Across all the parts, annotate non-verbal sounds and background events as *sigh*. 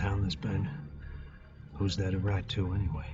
town that's burned. Who's there to write to anyway?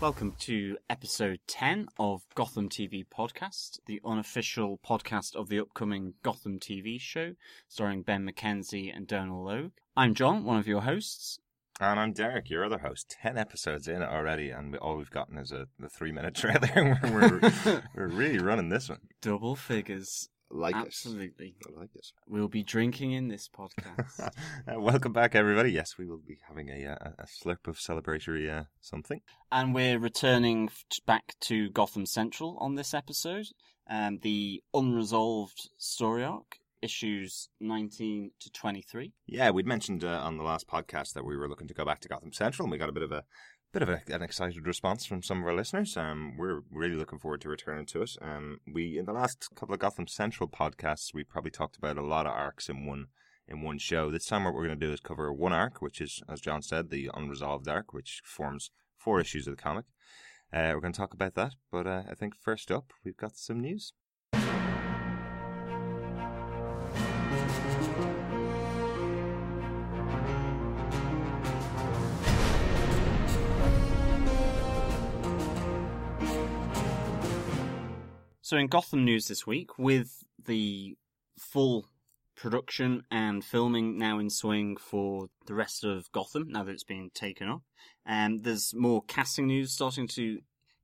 Welcome to episode 10 of Gotham TV Podcast, the unofficial podcast of the upcoming Gotham TV show, starring Ben McKenzie and Donal Logue. I'm John, one of your hosts. And I'm Derek, your other host. Ten episodes in already, and all we've gotten is a, a three minute *laughs* trailer. we're, *laughs* we're really running this one. Double figures. Like Absolutely. it. I like it. We'll be drinking in this podcast. *laughs* Uh, welcome back, everybody. Yes, we will be having a, uh, a, a slurp of celebratory uh, something. and we're returning f- t- back to Gotham Central on this episode. Um, the unresolved story arc, issues 19 to 23. Yeah, we'd mentioned uh, on the last podcast that we were looking to go back to Gotham Central, and we got a bit of a bit of a, an excited response from some of our listeners. Um, we're really looking forward to returning to it. Um, we in the last couple of Gotham Central podcasts, we probably talked about a lot of arcs in one in one show. This time, what we're going to do is cover one arc, which is, as John said, the unresolved arc, which forms four issues of the comic. Uh, we're going to talk about that, but uh, I think first up, we've got some news. So, in Gotham news this week, with the full production and filming now in swing for the rest of Gotham, now that it's been taken up, um, there's more casting news starting to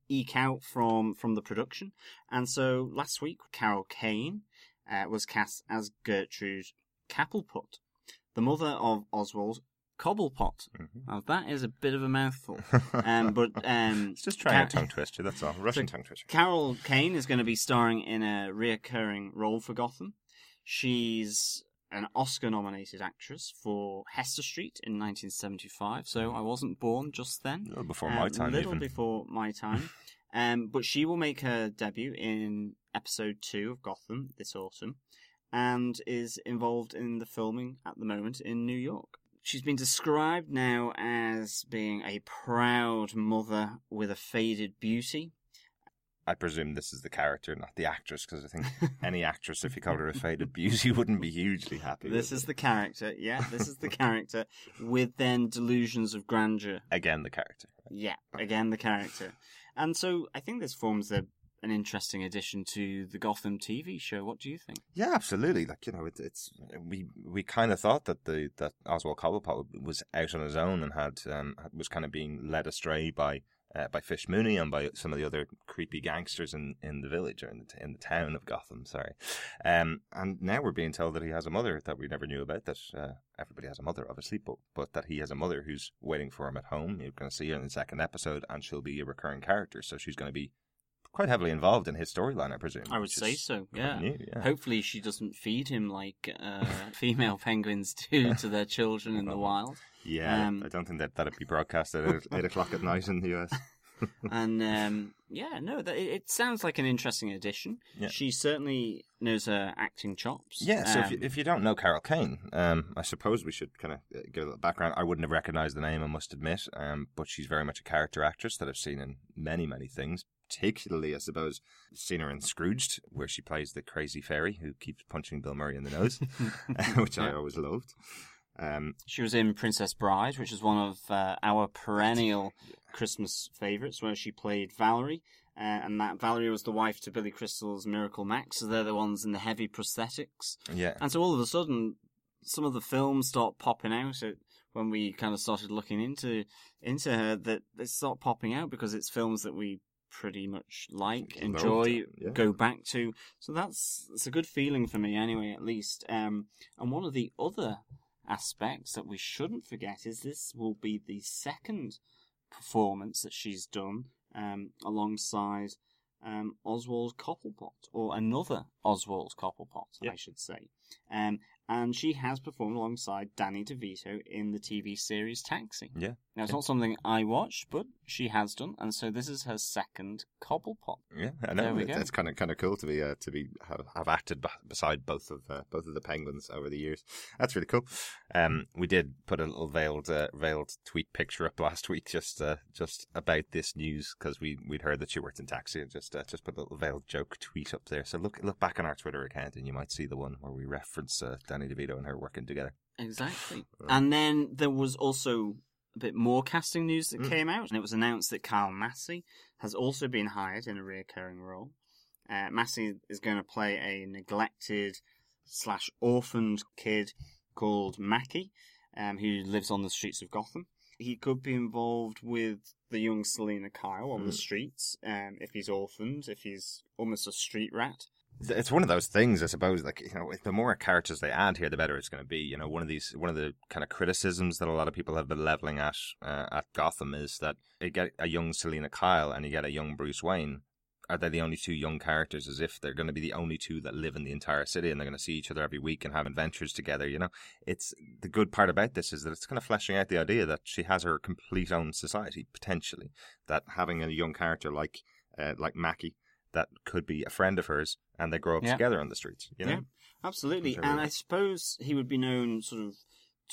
eke out from, from the production. And so, last week, Carol Kane uh, was cast as Gertrude Kapelput, the mother of Oswald Cobblepot. Now, that is a bit of a mouthful. *laughs* um, but um, It's just trying a Ca- tongue twister, that's all. Russian tongue twister. Carol Kane is going to be starring in a reoccurring role for Gotham. She's an Oscar nominated actress for Hester Street in 1975, so I wasn't born just then. A little before Um, my time, A little even. before my time. *laughs* um, but she will make her debut in episode two of Gotham this autumn and is involved in the filming at the moment in New York. She's been described now as being a proud mother with a faded beauty. I presume this is the character, not the actress, because I think *laughs* any actress, if you called her a faded beauty, wouldn't be hugely happy. This is it. the character, yeah, this is the character with then delusions of grandeur. again the character. Yeah, again the character. And so I think this forms a, an interesting addition to the Gotham TV show. What do you think? Yeah, absolutely. Like you know, it, it's we we kind of thought that the that Oswald Cobblepot was out on his own and had um was kind of being led astray by. Uh, by Fish Mooney and by some of the other creepy gangsters in, in the village or in the, t- in the town of Gotham, sorry. Um, and now we're being told that he has a mother that we never knew about. That uh, everybody has a mother, obviously, but but that he has a mother who's waiting for him at home. You're going to see her in the second episode, and she'll be a recurring character. So she's going to be quite heavily involved in his storyline, I presume. I would say so, yeah. new, yeah. Hopefully, she doesn't feed him like uh, *laughs* female penguins do to their children in the wild. Yeah, Um, I don't think that that'd be broadcast at eight, o'clock at night in the US. *laughs* and um, yeah, no, that, it, sounds like an interesting addition. Yeah. She certainly knows her acting chops. Yeah, so if Um, you, if you don't know Carol Kane, um, I suppose we should kind of give a little background. I wouldn't have recognised the name, I must admit, um, but she's very much a character actress that I've seen in many, many things. Particularly, I suppose, seen her in Scrooged, where she plays the crazy fairy who keeps punching Bill Murray in the nose, *laughs* *laughs* which I always loved. Um, She was in Princess Bride, which is one of uh, our perennial Christmas favourites, where she played Valerie. Uh, and that Valerie was the wife to Billy Crystal's Miracle Max, so they're the ones in the heavy prosthetics. yeah, And so all of a sudden, some of the films start popping out at, when we kind of started looking into into her. That they start popping out because it's films that we pretty much like, enjoy, yeah. go back to. So that's it's a good feeling for me anyway, at least. Um, and one of the other aspects that we shouldn't forget is this will be the second performance that she's done um, alongside um, Oswald Cobblepot, or another Oswald Cobblepot, I should say. Um, and she has performed alongside Danny DeVito in the TV series Taxi. yeah. Now, it's Yeah. not something I watched, but she has done, and so this is her second Cobblepot. Yeah, I know. There we. It's kind of kind of cool to be uh, to be have, have acted b- beside both of uh, both of the penguins over the years. That's really cool. Um, we did put a little veiled uh, veiled tweet picture up last week just uh, just about this news because we we'd heard that she worked in taxi and just uh, just put a little veiled joke tweet up there. So look look back on our Twitter account and you might see the one where we reference uh, Danny DeVito and her working together. Exactly. *sighs* And then there was also a bit more casting news that Mm. came out, and it was announced that Kyle Massey has also been hired in a reoccurring role. Uh, Massey is going to play a neglected slash orphaned kid called Mackie, um, who lives on the streets of Gotham. He could be involved with the young Selina Kyle on the Mm. streets, um, if he's orphaned, if he's almost a street rat. It's one of those things, I suppose. Like you know, the more characters they add here, the better it's going to be. You know, one of these, one of the kind of criticisms that a lot of people have been leveling at uh, at Gotham is that you get a young Selina Kyle and you get a young Bruce Wayne. Are they the only two young characters? As if they're going to be the only two that live in the entire city and they're going to see each other every week and have adventures together. You know, it's the good part about this is that it's kind of fleshing out the idea that she has her complete own society potentially. That having a young character like uh, like Mackie that could be a friend of hers and they grow up Yeah. together on the streets. You know? Yeah. Absolutely. And I suppose he would be known sort of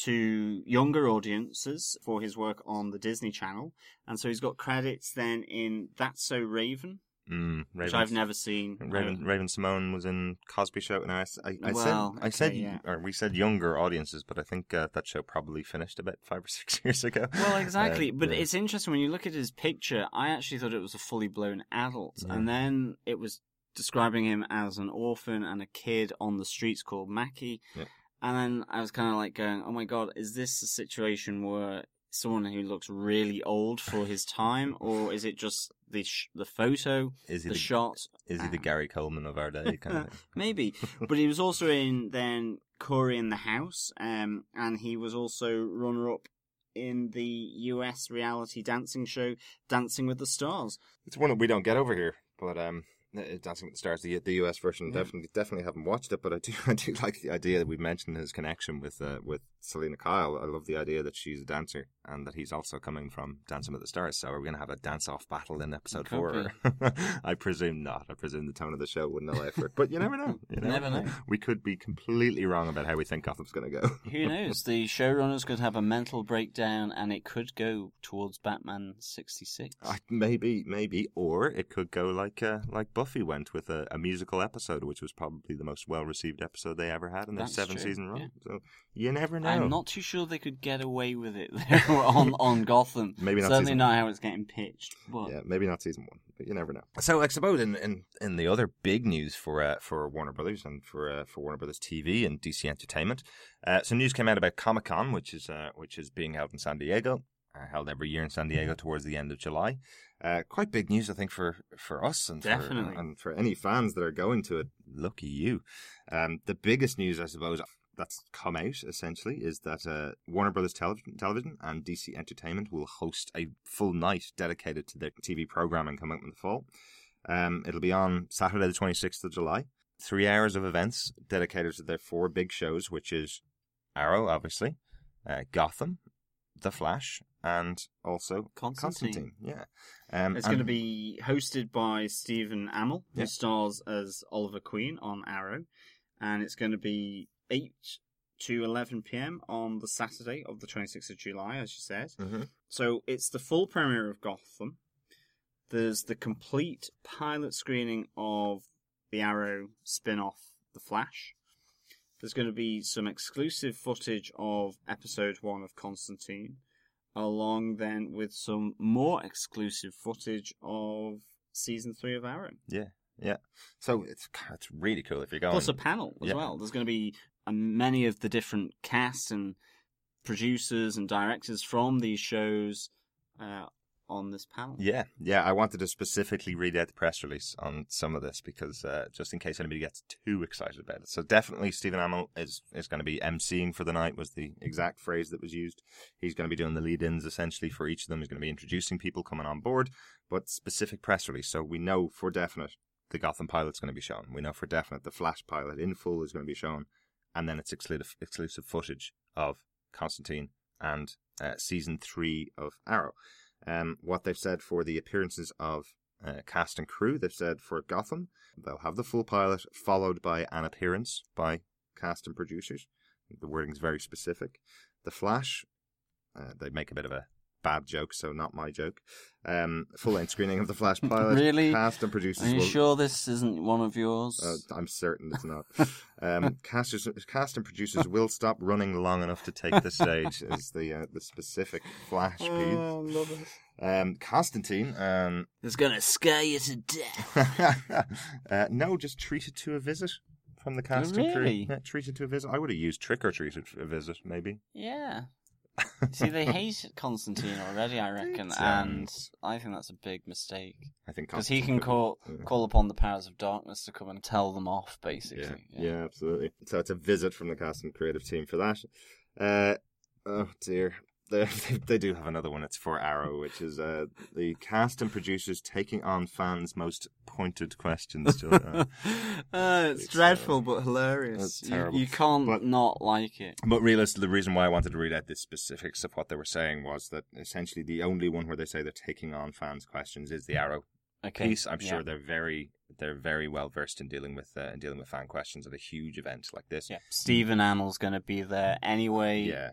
to younger audiences for his work on the Disney Channel. And so he's got credits then in That's So Raven, Mm, which I've never seen. Raven, Raven-Symoné was in Cosby Show, and I, I- I Well, said, I said, yeah. or we said younger audiences, but I think uh, that show probably finished about five or *laughs* six years ago. Well, *laughs* exactly. Uh, but yeah. it's interesting when you look at his picture. I actually thought it was a fully blown adult, Yeah. and then it was describing him as an orphan and a kid on the streets called Mackie. Yeah. And then I was kind of like going, "Oh my god, is this a situation where someone who looks really old for his time, or is it just the sh- the photo, is he the the, shot? is he the Ah. Gary Coleman of our day? Kind of? *laughs* Maybe, but he was also in then Cory in the House, um, and he was also runner up in the US reality dancing show Dancing with the Stars. It's one that we don't get over here, but um, uh, Dancing with the Stars, the the US version, Yeah. definitely definitely haven't watched it, but I do *laughs* I do like the idea that we've mentioned his connection with uh, with Selina Kyle. I love the idea that she's a dancer and that he's also coming from Dancing with the Stars. So are we going to have a dance off battle in episode four? *laughs* I presume not. I presume the tone of the show wouldn't allow for it, but you never know. You Never know. We could be completely wrong about how we think Gotham's going to go. *laughs* Who knows? the showrunners could have a mental breakdown, and it could go towards Batman sixty six. Uh, maybe, maybe, or it could go like uh, like Buffy went with a, a musical episode, which was probably the most well received episode they ever had in their seven true, season run. yeah. So you never know. I'm not too sure they could get away with it *laughs* there on on Gotham. *laughs* Maybe not Certainly season not how it's getting pitched. But Yeah, maybe not season one, but you never know. So I suppose in, in, in the other big news for uh, for Warner Brothers and for uh, for Warner Brothers TV and DC Entertainment, uh, some news came out about Comic Con, which is uh, which is being held in San Diego, uh, held every year in San Diego towards the end of July. Uh, quite big news, I think, for, for us and Definitely. for, and for any fans that are going to it. Lucky you. Um, the biggest news, I suppose, that's come out essentially is that uh, Warner Brothers Television, Television and DC Entertainment will host a full night dedicated to their TV programming coming up in the fall. Um, it'll be on Saturday, the 26th of July. Three hours of events dedicated to their four big shows, which is Arrow, obviously, uh, Gotham, The Flash, and also Constantine. Yeah. Um, It's going to be hosted by Stephen Amell, who Yeah. stars as Oliver Queen on Arrow, and it's going to be eight to eleven p.m. on the Saturday of the twenty sixth of July, as you said. Mhm. So it's the full premiere of Gotham. There's the complete pilot screening of the Arrow spin-off, The Flash. There's going to be some exclusive footage of episode one of Constantine, along then with some more exclusive footage of season three of Arrow. Yeah, yeah. So it's it's really cool if you're going. Plus a panel as Yeah. well. There's going to be many of the different casts and producers and directors from these shows uh, on this panel. Yeah, yeah. I wanted to specifically read out the press release on some of this because uh, just in case anybody gets too excited about it. So definitely Stephen Amell is is going to be emceeing for the night was the exact phrase that was used. He's going to be doing the lead-ins essentially for each of them. He's going to be introducing people coming on board, but specific press release. So we know for definite the Gotham pilot's going to be shown. We know for definite the Flash pilot in full is going to be shown, and then it's exclusive exclusive footage of Constantine and uh, season three of Arrow. Um, what they've said for the appearances of uh, cast and crew, they've said for Gotham, they'll have the full pilot followed by an appearance by cast and producers. The wording's very specific. The Flash, uh, they make a bit of a bad joke, so not my joke. Um, full length screening of the Flash *laughs* pilot. Really? Cast and producers Are you will. sure this isn't one of yours? Uh, I'm certain it's not. Um, *laughs* casters, cast and producers will stop running long enough to take the stage. *laughs* Is the uh, the specific Flash piece. Oh, love it. Um, Constantine. Um, It's gonna scare you to death. uh, no, just treated to a visit from the cast and crew. really? Yeah, treated to a visit. I would have used trick or treated a visit, maybe. Yeah. See, they *laughs* hate Constantine already, I reckon, and I think that's a big mistake I think because he can call yeah. call upon the powers of darkness to come and tell them off, Yeah, basically. yeah, absolutely. So it's a visit from the cast and creative team for that. Uh, oh dear, *laughs* they, they do have another one. It's for Arrow, which is uh, the cast and producers taking on fans' most pointed questions. To, uh, *laughs* uh, it's It's, dreadful uh, but hilarious. You- You, can't But- not like it. but realistically, the reason why I wanted to read out the specifics of what they were saying was that essentially the only one where they say they're taking on fans' questions is the Arrow Okay. piece. I'm yeah. sure they're very they're very well versed in dealing with uh, in dealing with fan questions at a huge event like this. Yeah. Stephen Amell's going to be there anyway. Yeah.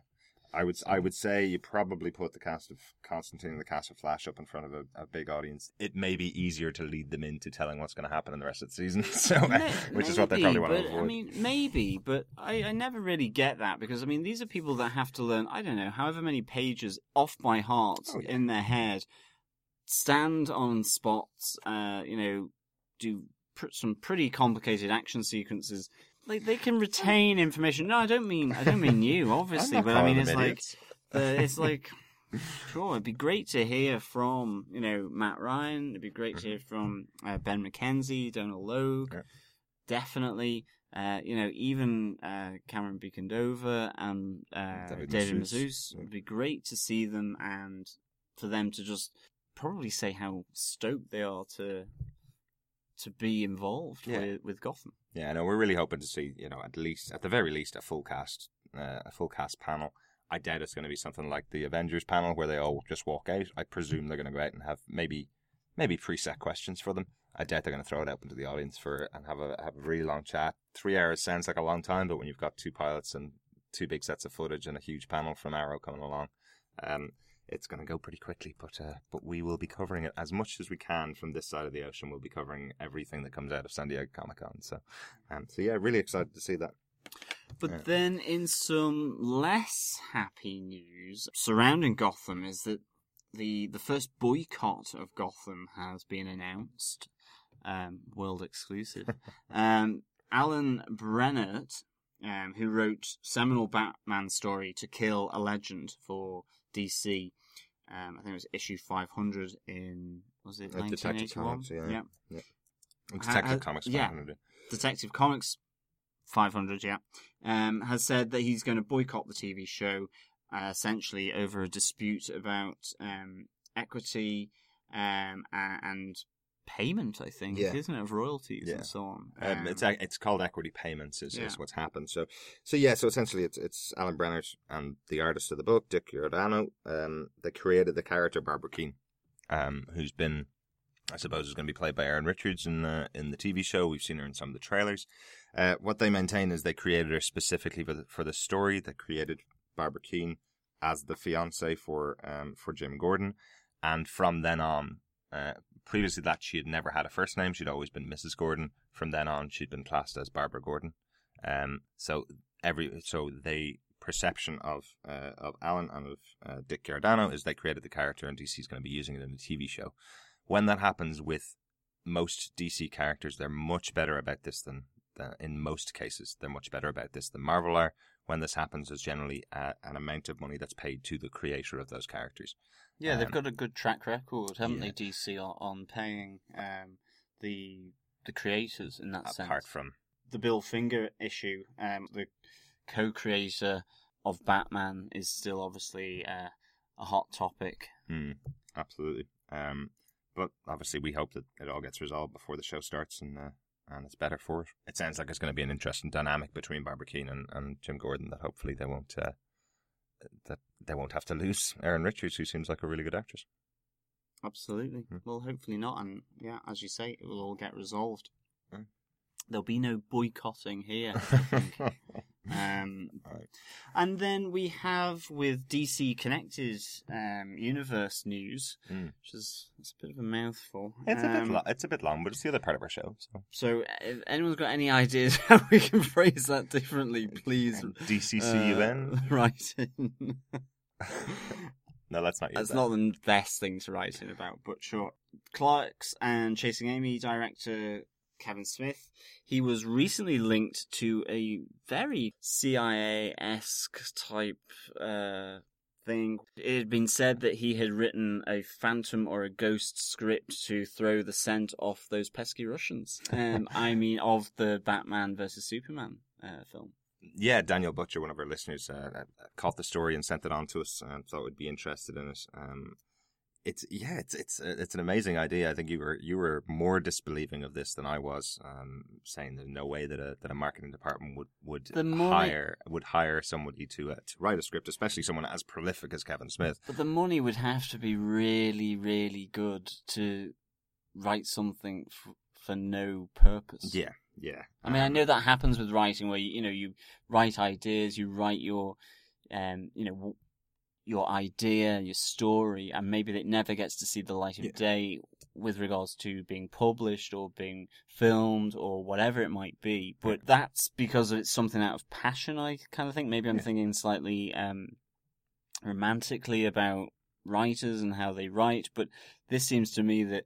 I would I would say you probably put the cast of Constantine and the cast of Flash up in front of a, a big audience. It may be easier to lead them into telling what's going to happen in the rest of the season, *laughs* so *laughs* which is what they probably want to avoid. I mean, maybe, but I, I never really get that because I mean, these are people that have to learn. I don't know, however many pages off by heart Oh, yeah. in their head, stand on spots. Uh, you know, do pr- some pretty complicated action sequences. Like they can retain information. No, I don't mean I don't mean you, *laughs* obviously, but I mean it's like uh, it's like sure it'd be great to hear from you know Matt Ryan. It'd be great to hear from uh, Ben McKenzie, Donald Logue, Mm-hmm. Yeah. definitely. Uh, you know, even uh, Camren Bicondova and uh, David David Mazouz. Mazouz. It'd be great to see them and for them to just probably say how stoked they are to to be involved Yeah. with, with Gotham. Yeah, no, we're really hoping to see, you know, at least, at the very least, a full cast, uh, a full cast panel. I doubt it's going to be something like the Avengers panel where they all just walk out. I presume they're going to go out and have maybe, maybe preset questions for them. I doubt they're going to throw it open to the audience for and have a have a really long chat. Three hours sounds like a long time, but when you've got two pilots and two big sets of footage and a huge panel from Arrow coming along, um, it's going to go pretty quickly. But uh, but we will be covering it as much as we can from this side of the ocean. We'll be covering everything that comes out of San Diego Comic Con. So, um, so yeah, really excited to see that. But Yeah. then, in some less happy news surrounding Gotham, is that the the first boycott of Gotham has been announced, um, world exclusive. *laughs* um, Alan Brennert, um, who wrote seminal Batman story "To Kill a Legend" for DC, um, I think it was issue five hundred in was it Uh, Detective? Comics, yeah. And Ha- Detective ha- Comics yeah. 500. Detective Comics 500, yeah, um, has said that he's going to boycott the TV show uh, essentially over a dispute about um, equity um, and payment, I think, Yeah. isn't it, of royalties Yeah. and so on. Um, it's Um, ac- it's called equity payments is, Yeah. is what's happened. So so yeah, so essentially it's it's Alan Brennert and the artist of the book, Dick Giordano. Um, they created the character Barbara Keene, um, who's been, I suppose, is going to be played by Erin Richards in the in the TV show. We've seen her in some of the trailers. Uh, what they maintain is they created her specifically for the for the story. They created Barbara Keene as the fiance for um for Jim Gordon, and from then on, uh, previously that she had never had a first name. She'd always been Mrs. Gordon. From then on, she'd been classed as Barbara Gordon. Um, so every so the perception of uh, of Alan and of uh, Dick Giordano is they created the character, and DC is going to be using it in the TV show. When that happens with most DC characters, they're much better about this than, than in most cases. They're much better about this than Marvel are. When this happens, there's generally an amount of money that's paid to the creator of those characters. Yeah, they've um, got a good track record, haven't yeah. they, DC, on, paying um, the the creators in that sense. Apart from the Bill Finger issue, um, the co-creator of Batman is still obviously uh, a hot topic. Hmm, absolutely. Um, but obviously, we hope that it all gets resolved before the show starts, and uh, and it's better for it. It sounds like it's going to be an interesting dynamic between Barbara Keene and, and Jim Gordon. That hopefully they won't uh, that they won't have to lose Erin Richards, who seems like a really good actress. Absolutely. Hmm. Well, hopefully not. And yeah, as you say, it will all get resolved. Hmm. There'll be no boycotting here. *laughs* Um, Right. And then we have with DC Connected um, Universe news, Hmm. which is it's a bit of a mouthful. It's a bit Um, lo- it's a bit long, but it's the other part of our show. So So, if anyone's got any ideas *laughs* how we can phrase that differently, please. DCCUN. uh, *laughs* write in. *laughs* no, let's not That's that. not the best thing to write in about, but sure. Clerks and Chasing Amy director Kevin Smith. He was recently linked to a very CIA esque type uh, thing. It had been said that he had written a phantom or a ghost script to throw the scent off those pesky Russians. Um, *laughs* I mean, of the Batman versus Superman uh, film. yeah, Daniel Butcher, one of our listeners, uh, uh, caught the story and sent it on to us, and thought we'd be interested in it. Um, it's yeah, it's it's uh, it's an amazing idea. I think you were you were more disbelieving of this than I was, um, saying there's no way that a that a marketing department would would hire would hire somebody to uh, to write a script, especially someone as prolific as Kevin Smith. But the money would have to be really, really good to write something f- for no purpose. Yeah, yeah. I mean, I Um, know that happens with writing, where you, you know you write ideas, you write your, um, you know, your idea, your story, and maybe it never gets to see the light of Yeah. day with regards to being published or being filmed or whatever it might be. But that's because it's something out of passion, I kind of think. Maybe I'm Yeah. thinking slightly um, romantically about writers and how they write, but this seems to me that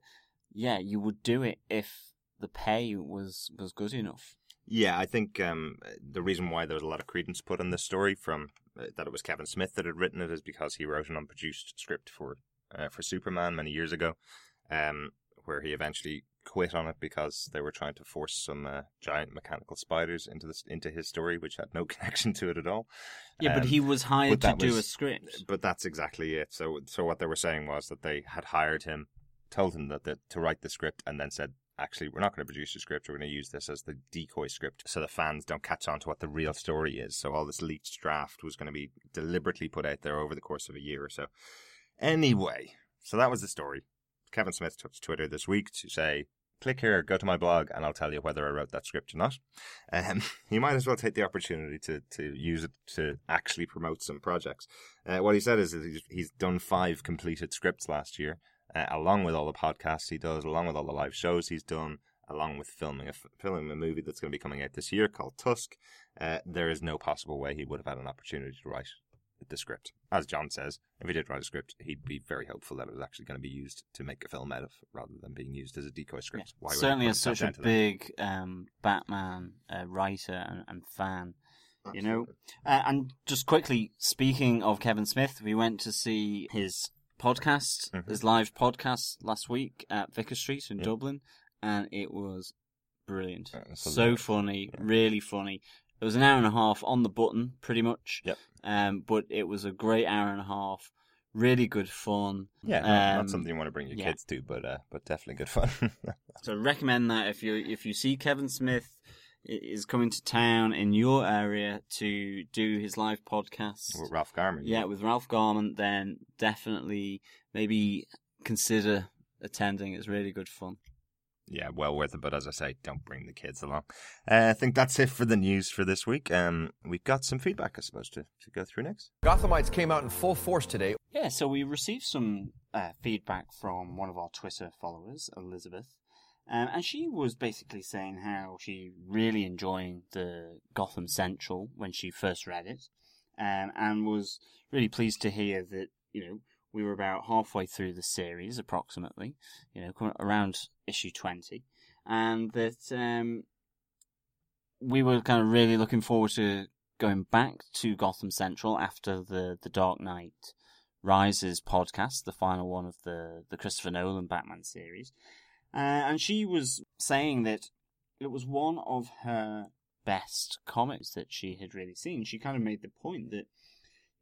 yeah, you would do it if the pay was was good enough. Yeah, I think um, the reason why there was a lot of credence put on this story from that it was Kevin Smith that had written it is because he wrote an unproduced script for uh, for Superman many years ago, um, where he eventually quit on it because they were trying to force some uh, giant mechanical spiders into this into his story, which had no *laughs* connection to it at all. Yeah, but Um, he was hired to do a script. But that's exactly it. So, so what they were saying was that they had hired him, told him that, that to write the script, and then said, "Actually, we're not going to produce a script. We're going to use this as the decoy script, so the fans don't catch on to what the real story is." So, all this leaked draft was going to be deliberately put out there over the course of a year or so. Anyway, so that was the story. Kevin Smith took to Twitter this week to say, click here, go to my blog, and I'll tell you whether I wrote that script or not. Um, *laughs* you might as well take the opportunity to, to use it to actually promote some projects. Uh, what he said is that he's, he's done five completed scripts last year, uh, along with all the podcasts he does, along with all the live shows he's done, along with filming a, filming a movie that's going to be coming out this year called Tusk. Uh, there is no possible way he would have had an opportunity to write the script. As John says, if he did write a script, he'd be very hopeful that it was actually going to be used to make a film out of, rather than being used as a decoy script. Why Certainly, as such a down to that? big um, Batman uh, writer and, and fan, you know. Uh, and just quickly, speaking of Kevin Smith, we went to see his podcast, Mhm. his live podcast last week at Vicar Street in Yeah. Dublin, and it was brilliant. Uh, so funny, Yeah. really funny. It was an hour and a half on the button, pretty much. Yep. Um, but it was a great hour and a half. Really good fun. Yeah, not, Um, not something you want to bring your yeah. kids to, but uh, but definitely good fun. *laughs* So recommend that if you if you see Kevin Smith is coming to town in your area to do his live podcast. With Ralph Garman. Yeah, with Ralph Garman, then definitely maybe consider attending. It's really good fun. yeah, well worth it. But as I say, don't bring the kids along. Uh, I think that's it for the news for this week. Um, we've got some feedback, I suppose, to, to go through next. Gothamites came out in full force today. Yeah, so we received some uh, feedback from one of our Twitter followers, Elizabeth, um, and she was basically saying how she really enjoying the Gotham Central when she first read it, um, and was really pleased to hear that you know we were about halfway through the series, approximately, you know, around issue twenty, and that um, we were kind of really looking forward to going back to Gotham Central after the the Dark Knight Rises podcast, the final one of the the Christopher Nolan Batman series, uh, and she was saying that it was one of her best comics that she had really seen. She kind of made the point that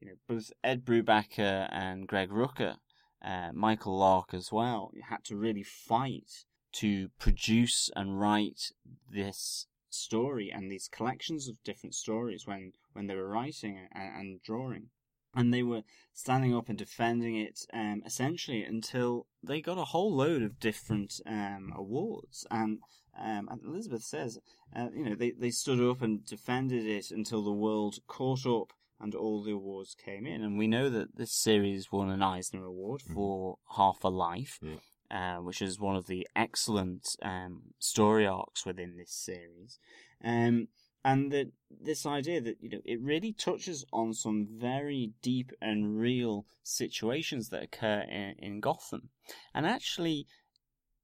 you know both Ed Brubaker and Greg Rucka, uh, Michael Lark as well, had to really fight to produce and write this story and these collections of different stories when when they were writing and, and drawing. And they were standing up and defending it um, essentially until they got a whole load of different um, awards. And, um, and Elizabeth says, uh, you know, they, they stood up and defended it until the world caught up and all the awards came in. And we know that this series won an Eisner Award for Half a Life. Uh, which is one of the excellent um, story arcs within this series. Um, and that this idea that you know it really touches on some very deep and real situations that occur in, in Gotham, and actually,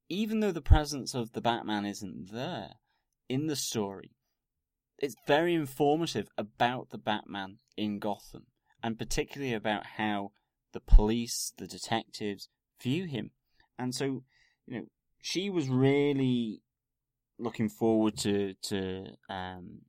even though the presence of the Batman isn't there in the story, it's very informative about the Batman in Gotham, and particularly about how the police, the detectives view him, and so you know she was really looking forward to to um,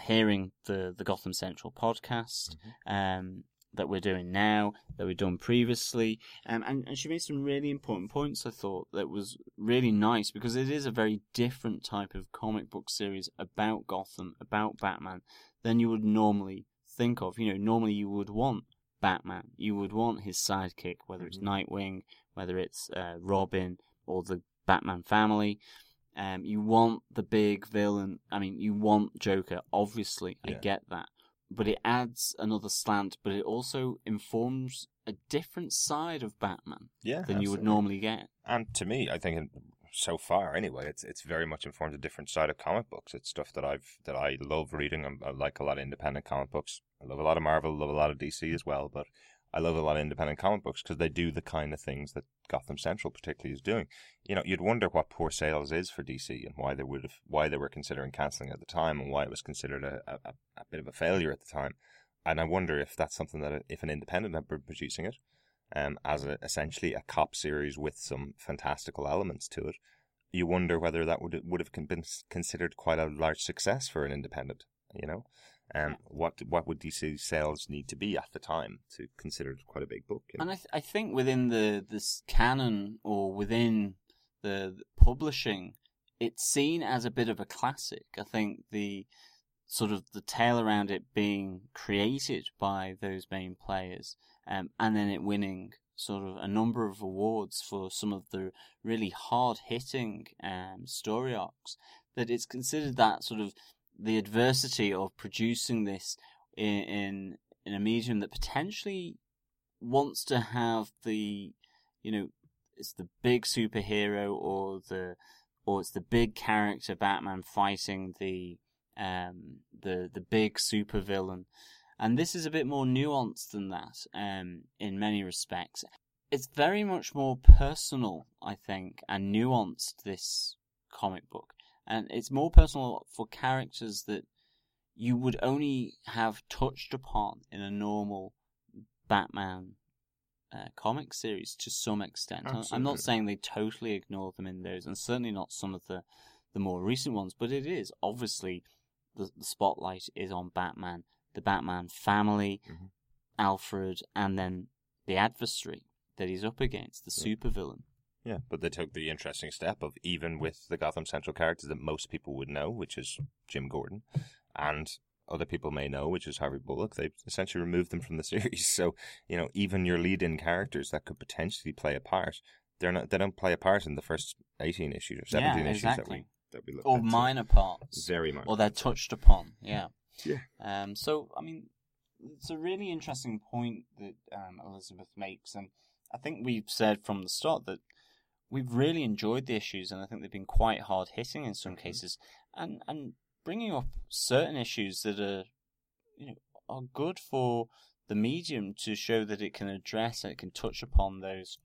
hearing the the Gotham Central podcast um, that we're doing now, that we've done previously, um, and and she made some really important points. I thought that was really nice because it is a very different type of comic book series about Gotham, about Batman, than you would normally think of. You know, normally you would want Batman, you would want his sidekick, whether it's Nightwing, whether it's uh, Robin or the Batman family. Um, you want the big villain. I mean, you want Joker. Obviously, I get that, but it adds another slant. But it also informs a different side of Batman Yeah, than you would normally get. And to me, I think in- so far anyway, it's it's very much informed a different side of comic books. It's stuff that I've that I love reading. I'm, I like a lot of independent comic books. I love a lot of Marvel, love a lot of DC as well, but I love a lot of independent comic books because they do the kind of things that Gotham Central particularly is doing. You know, you'd wonder what poor sales is for DC and why they would have why they were considering cancelling at the time and why it was considered a, a, a bit of a failure at the time. And I wonder if that's something that if an independent had been producing it, um, as a, essentially a cop series with some fantastical elements to it, you wonder whether that would would have been considered quite a large success for an independent. You know, um, what what would DC sales need to be at the time to consider it quite a big book? you know? And I, th- I think within the this canon or within the, the publishing, it's seen as a bit of a classic. I think the sort of the tale around it being created by those main players, um, and then it winning sort of a number of awards for some of the really hard hitting um, story arcs. That it's considered that sort of the adversity of producing this in, in in a medium that potentially wants to have the you know it's the big superhero or the or it's the big character Batman fighting the um the the big supervillain. And this is a bit more nuanced than that um in many respects. It's very much more personal i think and nuanced this comic book and it's more personal for characters that you would only have touched upon in a normal Batman uh, comic series to some extent. I- I'm not saying they totally ignore them in those, and certainly not some of the, the more recent ones, but it is obviously the, the spotlight is on Batman, the Batman family, Mhm. Alfred, and then the adversary that he's up against, the Yeah. supervillain. Yeah, but they took the interesting step of even with the Gotham Central characters that most people would know, which is Jim Gordon, and other people may know, which is Harvey Bullock, they essentially removed them from the *laughs* series. So, you know, even your lead-in characters that could potentially play a part, they're not. They don't play a part in the first eighteen issues or Yeah, seventeen issues that we that we looked Or at. So minor parts. very much. or they're touched upon. Yeah. Yeah. Um. So I mean, it's a really interesting point that um, Elizabeth makes, and I think we've said from the start that we've really enjoyed the issues, and I think they've been quite hard hitting in some cases, and and bringing up certain issues that are, you know, are good for the medium to show that it can address and it can touch upon those.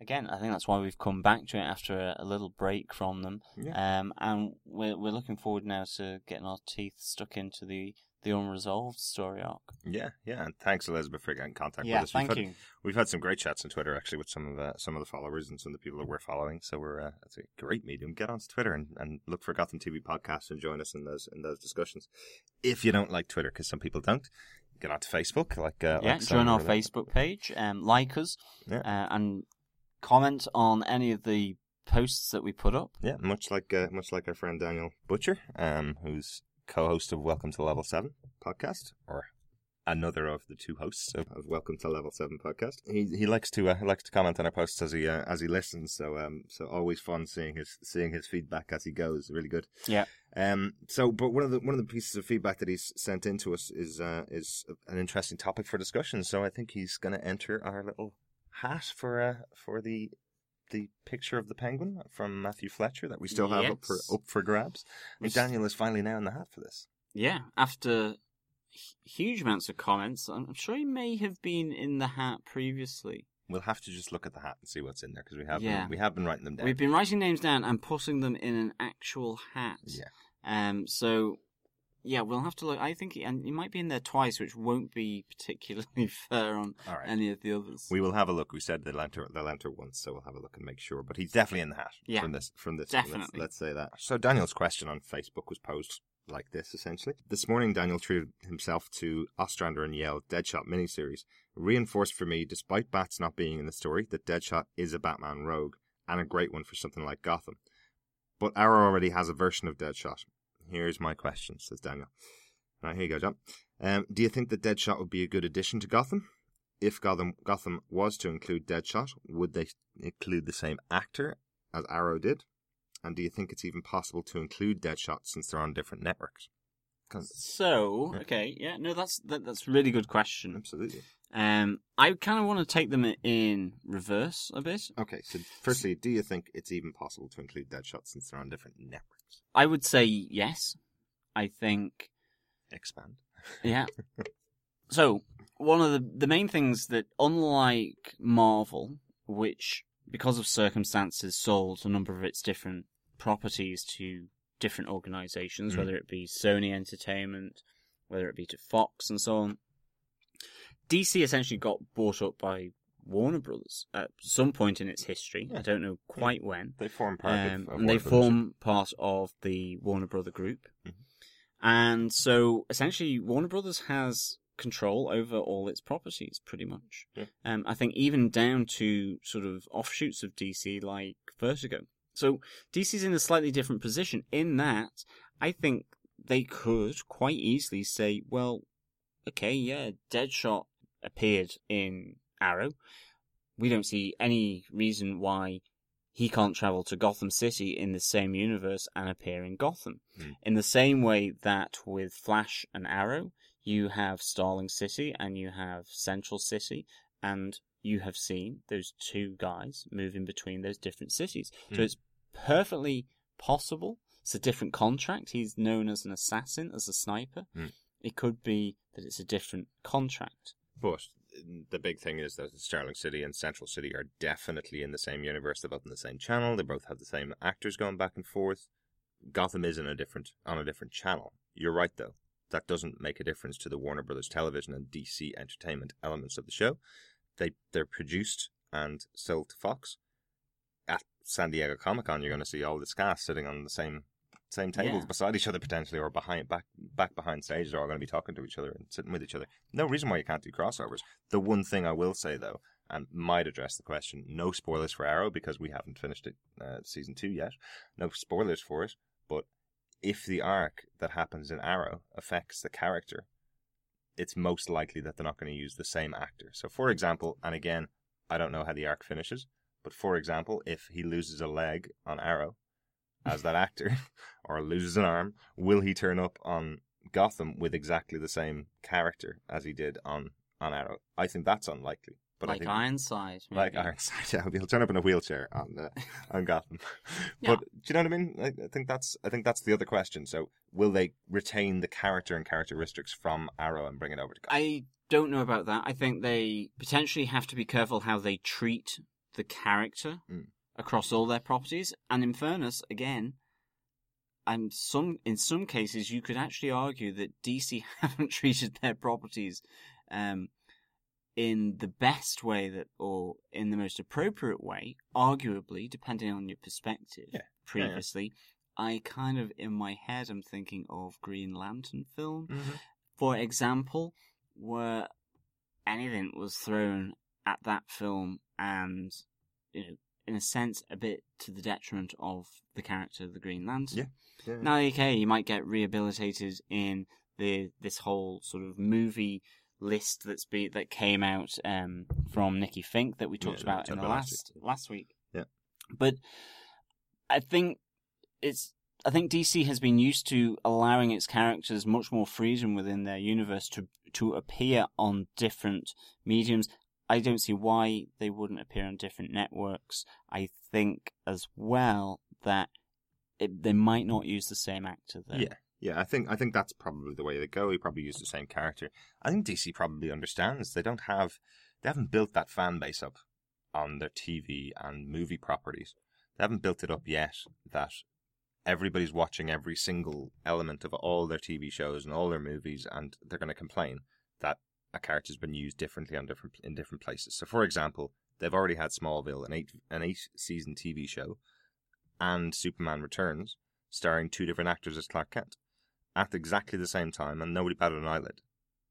Again, I think that's why we've come back to it after a, a little break from them. Yeah. Um, and we're we're looking forward now to getting our teeth stuck into the the unresolved story arc. Yeah, yeah, and thanks Elizabeth for getting in contact yeah, with us. thank we've had, you. We've had some great chats on Twitter actually with some of the some of the followers and some of the people that we're following. So we're uh, it's a great medium. Get onto Twitter and, and look for Gotham TV podcast and join us in those in those discussions. If you don't like Twitter, because some people don't, get onto Facebook. Like uh, Yeah, like join our. Facebook page, um, like us, Yeah. uh, and comment on any of the posts that we put up. Yeah, much like uh, much like our friend Daniel Butcher, um, who's co-host of Welcome to Level Seven podcast, or another of the two hosts of, of Welcome to Level Seven podcast. He he likes to uh, likes to comment on our posts as he uh, as he listens. So um so always fun seeing his seeing his feedback as he goes. Really good. Yeah. Um. So, but one of the one of the pieces of feedback that he's sent in to us is uh is an interesting topic for discussion. So I think he's going to enter our little hat for uh for the the picture of the penguin from Matthew Fletcher that we still have up for up for grabs. And Which- Daniel is finally now in the hat for this. Yeah, after h- huge amounts of comments, I'm I'm sure he may have been in the hat previously. We'll have to just look at the hat and see what's in there because we have Yeah. been, we have been writing them down. We've been writing names down and putting them in an actual hat. Yeah. Um. So, yeah, we'll have to look. I think, he, and he might be in there twice, which won't be particularly *laughs* fair on All right. any of the others. We will have a look. We said the lantern, the they'll once, so we'll have a look and make sure. But he's definitely in the hat Yeah. from this. From this, let's- Definitely. Let's, say that. So Daniel's question on Facebook was posed like this, essentially. This morning, Daniel treated himself to Ostrander and Yale Deadshot miniseries, reinforced for me, despite Bats not being in the story, that Deadshot is a Batman rogue and a great one for something like Gotham. But Arrow already has a version of Deadshot. Here's my question, says Daniel. Right, here you go, John. Um, do you think that Deadshot would be a good addition to Gotham? If Gotham, Gotham was to include Deadshot, would they include the same actor as Arrow did? And do you think it's even possible to include Deadshot since they're on different networks? So, okay, yeah, no, that's that, that's a really good question. absolutely. Um, I kind of want to take them in reverse a bit. Okay, so firstly, do you think it's even possible to include Deadshot since they're on different networks? I would say yes. I think Expand. Yeah. *laughs* so one of the the main things that, unlike Marvel, which because of circumstances sold a number of its different properties to different organizations, Mm. whether it be Sony Entertainment, whether it be to Fox and so on, DC essentially got bought up by Warner Brothers at some point in its history. Yeah. I don't know quite when. They form part Um, of, of and they Warner Brothers. form part of the Warner Brother group. Mhm. And so essentially, Warner Brothers has control over all its properties, pretty much. Yeah. Um, I think even down to sort of offshoots of DC like Vertigo. So DC's in a slightly different position in that I think they could quite easily say, well, okay, yeah, Deadshot appeared in Arrow. We don't see any reason why he can't travel to Gotham City in the same universe and appear in Gotham. Hmm. In the same way that with Flash and Arrow, you have Starling City and you have Central City, and you have seen those two guys moving between those different cities. So Hmm. it's perfectly possible. It's a different contract. He's known as an assassin, as a sniper. Hmm. It could be that it's a different contract. But the big thing is that Starling City and Central City are definitely in the same universe. They're both in the same channel. They both have the same actors going back and forth. Gotham is in a different on a different channel. You're right though. That doesn't make a difference to the Warner Brothers television and DC entertainment elements of the show. They they're produced and sold to Fox. At San Diego Comic Con, you're going to see all this cast sitting on the same same tables Yeah. beside each other potentially, or behind back back behind stage. They're all going to be talking to each other and sitting with each other. No reason why you can't do crossovers. The one thing I will say though, and might address the question, no spoilers for Arrow because we haven't finished it uh, season two yet. No spoilers for it, but if the arc that happens in Arrow affects the character, it's most likely that they're not going to use the same actor. So, for example, and again, I don't know how the arc finishes, but for example, if he loses a leg on Arrow as that actor, *laughs* or loses an arm, will he turn up on Gotham with exactly the same character as he did on, on Arrow? I think that's unlikely. But I like think Ironside. like. Ironside. Yeah, he'll turn up in a wheelchair on uh, *laughs* on Gotham. Yeah. But do you know what I mean? I, I think that's I think that's the other question. So will they retain the character and characteristics from Arrow and bring it over to Gotham? I don't know about that. I think they potentially have to be careful how they treat the character Mm. across all their properties. And in fairness, again, and some in some cases you could actually argue that DC *laughs* haven't treated their properties um, in the best way that, or in the most appropriate way, arguably, depending on your perspective. Yeah. Yeah, yeah. Previously, I kind of in my head I'm thinking of Green Lantern film Mm-hmm. for example, where anything was thrown at that film and, you know, in a sense, a bit to the detriment of the character of the Green Lantern. Yeah. Yeah. Now, okay, you might get rehabilitated in the this whole sort of movie list that's be that came out um, from Nikki Finke that we talked we about in the last last last week. Yeah. but I think it's I think DC has been used to allowing its characters much more freedom within their universe to to appear on different mediums. I don't see why they wouldn't appear on different networks. I think as well that it, they might not use the same actor there. Yeah, yeah. I think I think that's probably the way they go. He probably used the same character. I think DC probably understands they don't have they haven't built that fan base up on their TV and movie properties. They haven't built it up yet that everybody's watching every single element of all their TV shows and all their movies, and they're going to complain that a character's been used differently on different in different places. So, for example, they've already had Smallville, an eight an eight season TV show, and Superman Returns, starring two different actors as Clark Kent at exactly the same time, and nobody batted an eyelid.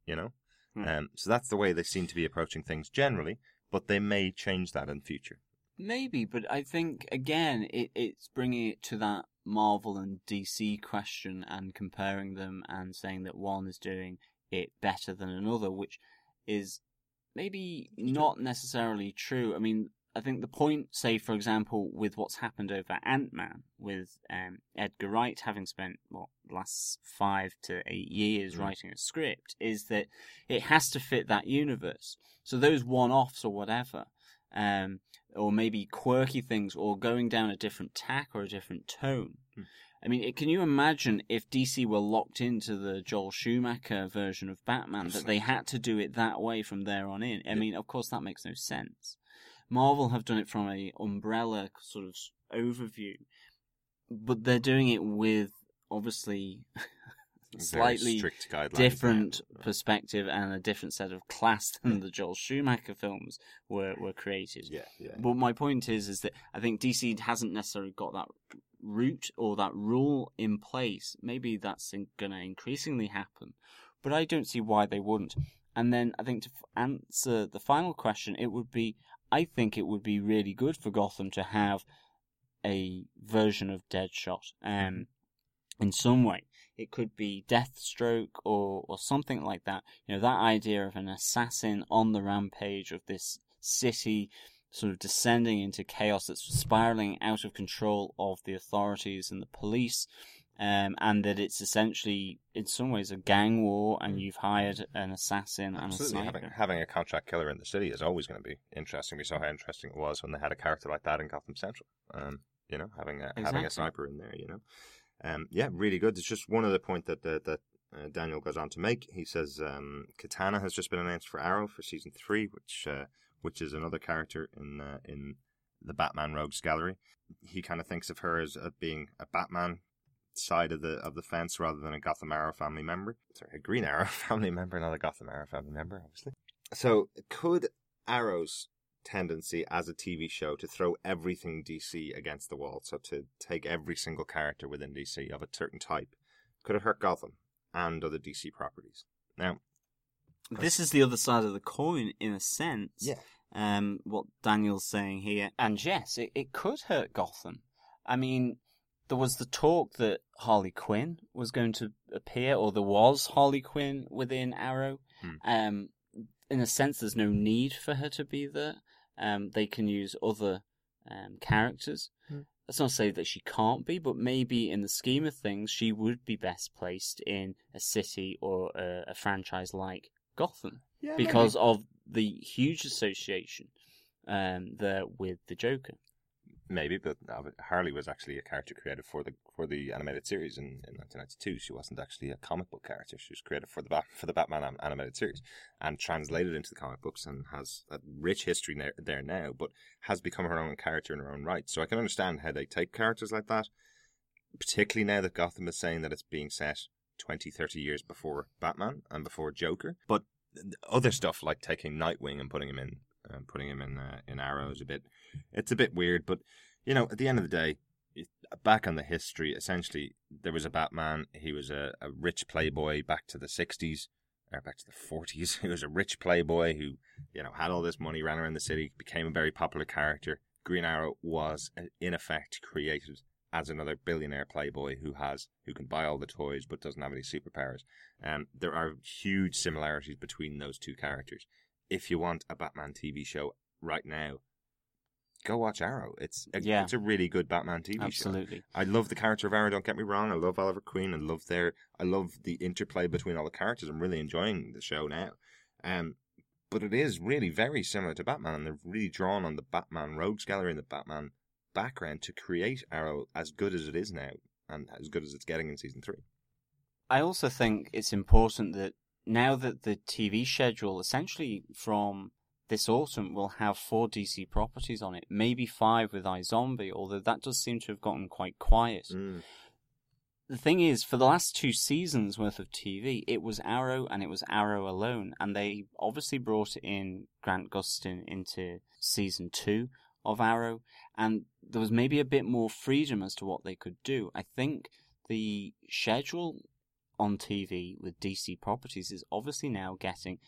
You know, Hmm. um, so that's the way they seem to be approaching things generally. But they may change that in future. Maybe, but I think again, it, it's bringing it to that Marvel and DC question and comparing them and saying that one is doing it better than another, which is maybe not necessarily true. I mean, I think the point, say for example, with what's happened over Ant Man, with um, Edgar Wright having spent what the last five to eight years Mm. writing a script, is that it has to fit that universe. So those one-offs or whatever, um, or maybe quirky things, or going down a different tack or a different tone. Hmm. I mean, it- can you imagine if DC were locked into the Joel Schumacher version of Batman that they had to do it that way from there on in? I mean, of course, that makes no sense. Marvel have done it from a umbrella sort of overview, but they're doing it with obviously *laughs* slightly different perspective and a different set of class than the Joel Schumacher films were, were created. Yeah, yeah. But my point is, is that I think DC hasn't necessarily got that route or that rule in place. Maybe that's going to increasingly happen, but I don't see why they wouldn't. And then I think to f- answer the final question, it would be, I think it would be really good for Gotham to have a version of Deadshot. Um, in some way, it could be Deathstroke or or something like that. You know, that idea of an assassin on the rampage of this city sort of descending into chaos that's spiraling out of control of the authorities and the police, um, and that it's essentially, in some ways, a gang war, and you've hired an assassin and a Absolutely, having having a contract killer in the city is always going to be interesting. We saw how interesting it was when they had a character like that in Gotham Central. Um, you know, having a having a sniper in there. You know, um, yeah, really good. It's just one other point that uh, that uh, Daniel goes on to make. He says um, Katana has just been announced for Arrow for season three, which uh, which is another character in uh, in the Batman Rogues Gallery. He kind of thinks of her as uh, being a Batman side of the of the fence rather than a Gotham Arrow family member. Sorry, a Green Arrow *laughs* family member, not a Gotham Arrow family member, obviously. So, could Arrow's tendency as a TV show to throw everything DC against the wall, so to take every single character within DC of a certain type, could it hurt Gotham and other DC properties? Now, This is the other side of the coin, in a sense. um, what Daniel's saying here. And yes, it, it could hurt Gotham. I mean, there was the talk that Harley Quinn was going to appear, or there was Harley Quinn within Arrow. Hmm. Um, in a sense, there's no need for her to be there. Um, they can use other um, characters. Hmm. That's not to say that she can't be, but maybe in the scheme of things, she would be best placed in a city or a, a franchise like Gotham yeah, because of the huge association um, there with the Joker. maybe, but no, Harley was actually a character created for the for the animated series in, in 1992. She wasn't actually a comic book character. She was created for the Bat, for the Batman animated series and translated into the comic books and has a rich history there, there now, but has become her own character in her own right. So I can understand how they take characters like that, particularly now that Gotham is saying that it's being set 20, 30 years before Batman and before Joker. But other stuff like taking Nightwing and putting him in, uh, putting him in uh, in Arrow is a bit, it's a bit weird. But you know, at the end of the day, back on the history, essentially there was a Batman. He was a, a rich playboy back to the '60s. Back to the 40s. *laughs* He was a rich playboy who, you know, had all this money, ran around the city, became a very popular character. Green Arrow was, uh, in effect, created as another billionaire playboy who has who can buy all the toys but doesn't have any superpowers. Um, there are huge similarities between those two characters. If you want a Batman TV show right now, go watch Arrow. It's a, Yeah. it's a really good Batman TV show. Absolutely. I love the character of Arrow. Don't get me wrong. I love Oliver Queen. I love their. I love the interplay between all the characters. I'm really enjoying the show now. Um, but it is really very similar to Batman, and they've really drawn on the Batman Rogues Gallery and the Batman background to create Arrow as good as it is now, and as good as it's getting in season three. I also think it's important that now that the TV schedule, essentially from this autumn, will have four DC properties on it, maybe five with iZombie, although that does seem to have gotten quite quiet. Mm. The thing is, for the last two seasons worth of TV, it was Arrow and it was Arrow alone, and they obviously brought in Grant Gustin into season two of Arrow, and there was maybe a bit more freedom as to what they could do. I think the schedule on TV with DC properties is obviously now getting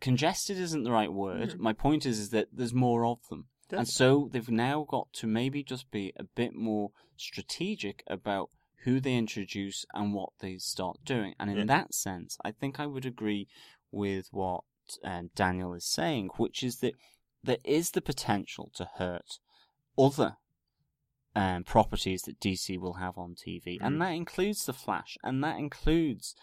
congested. Isn't the right word. My point is, is that there's more of them. And so they've now got to maybe just be a bit more strategic about who they introduce and what they start doing. And in Yeah. that sense, I think I would agree with what um, Daniel is saying, which is that there is the potential to hurt other um, properties that DC will have on TV, Mm. and that includes the Flash, and that includes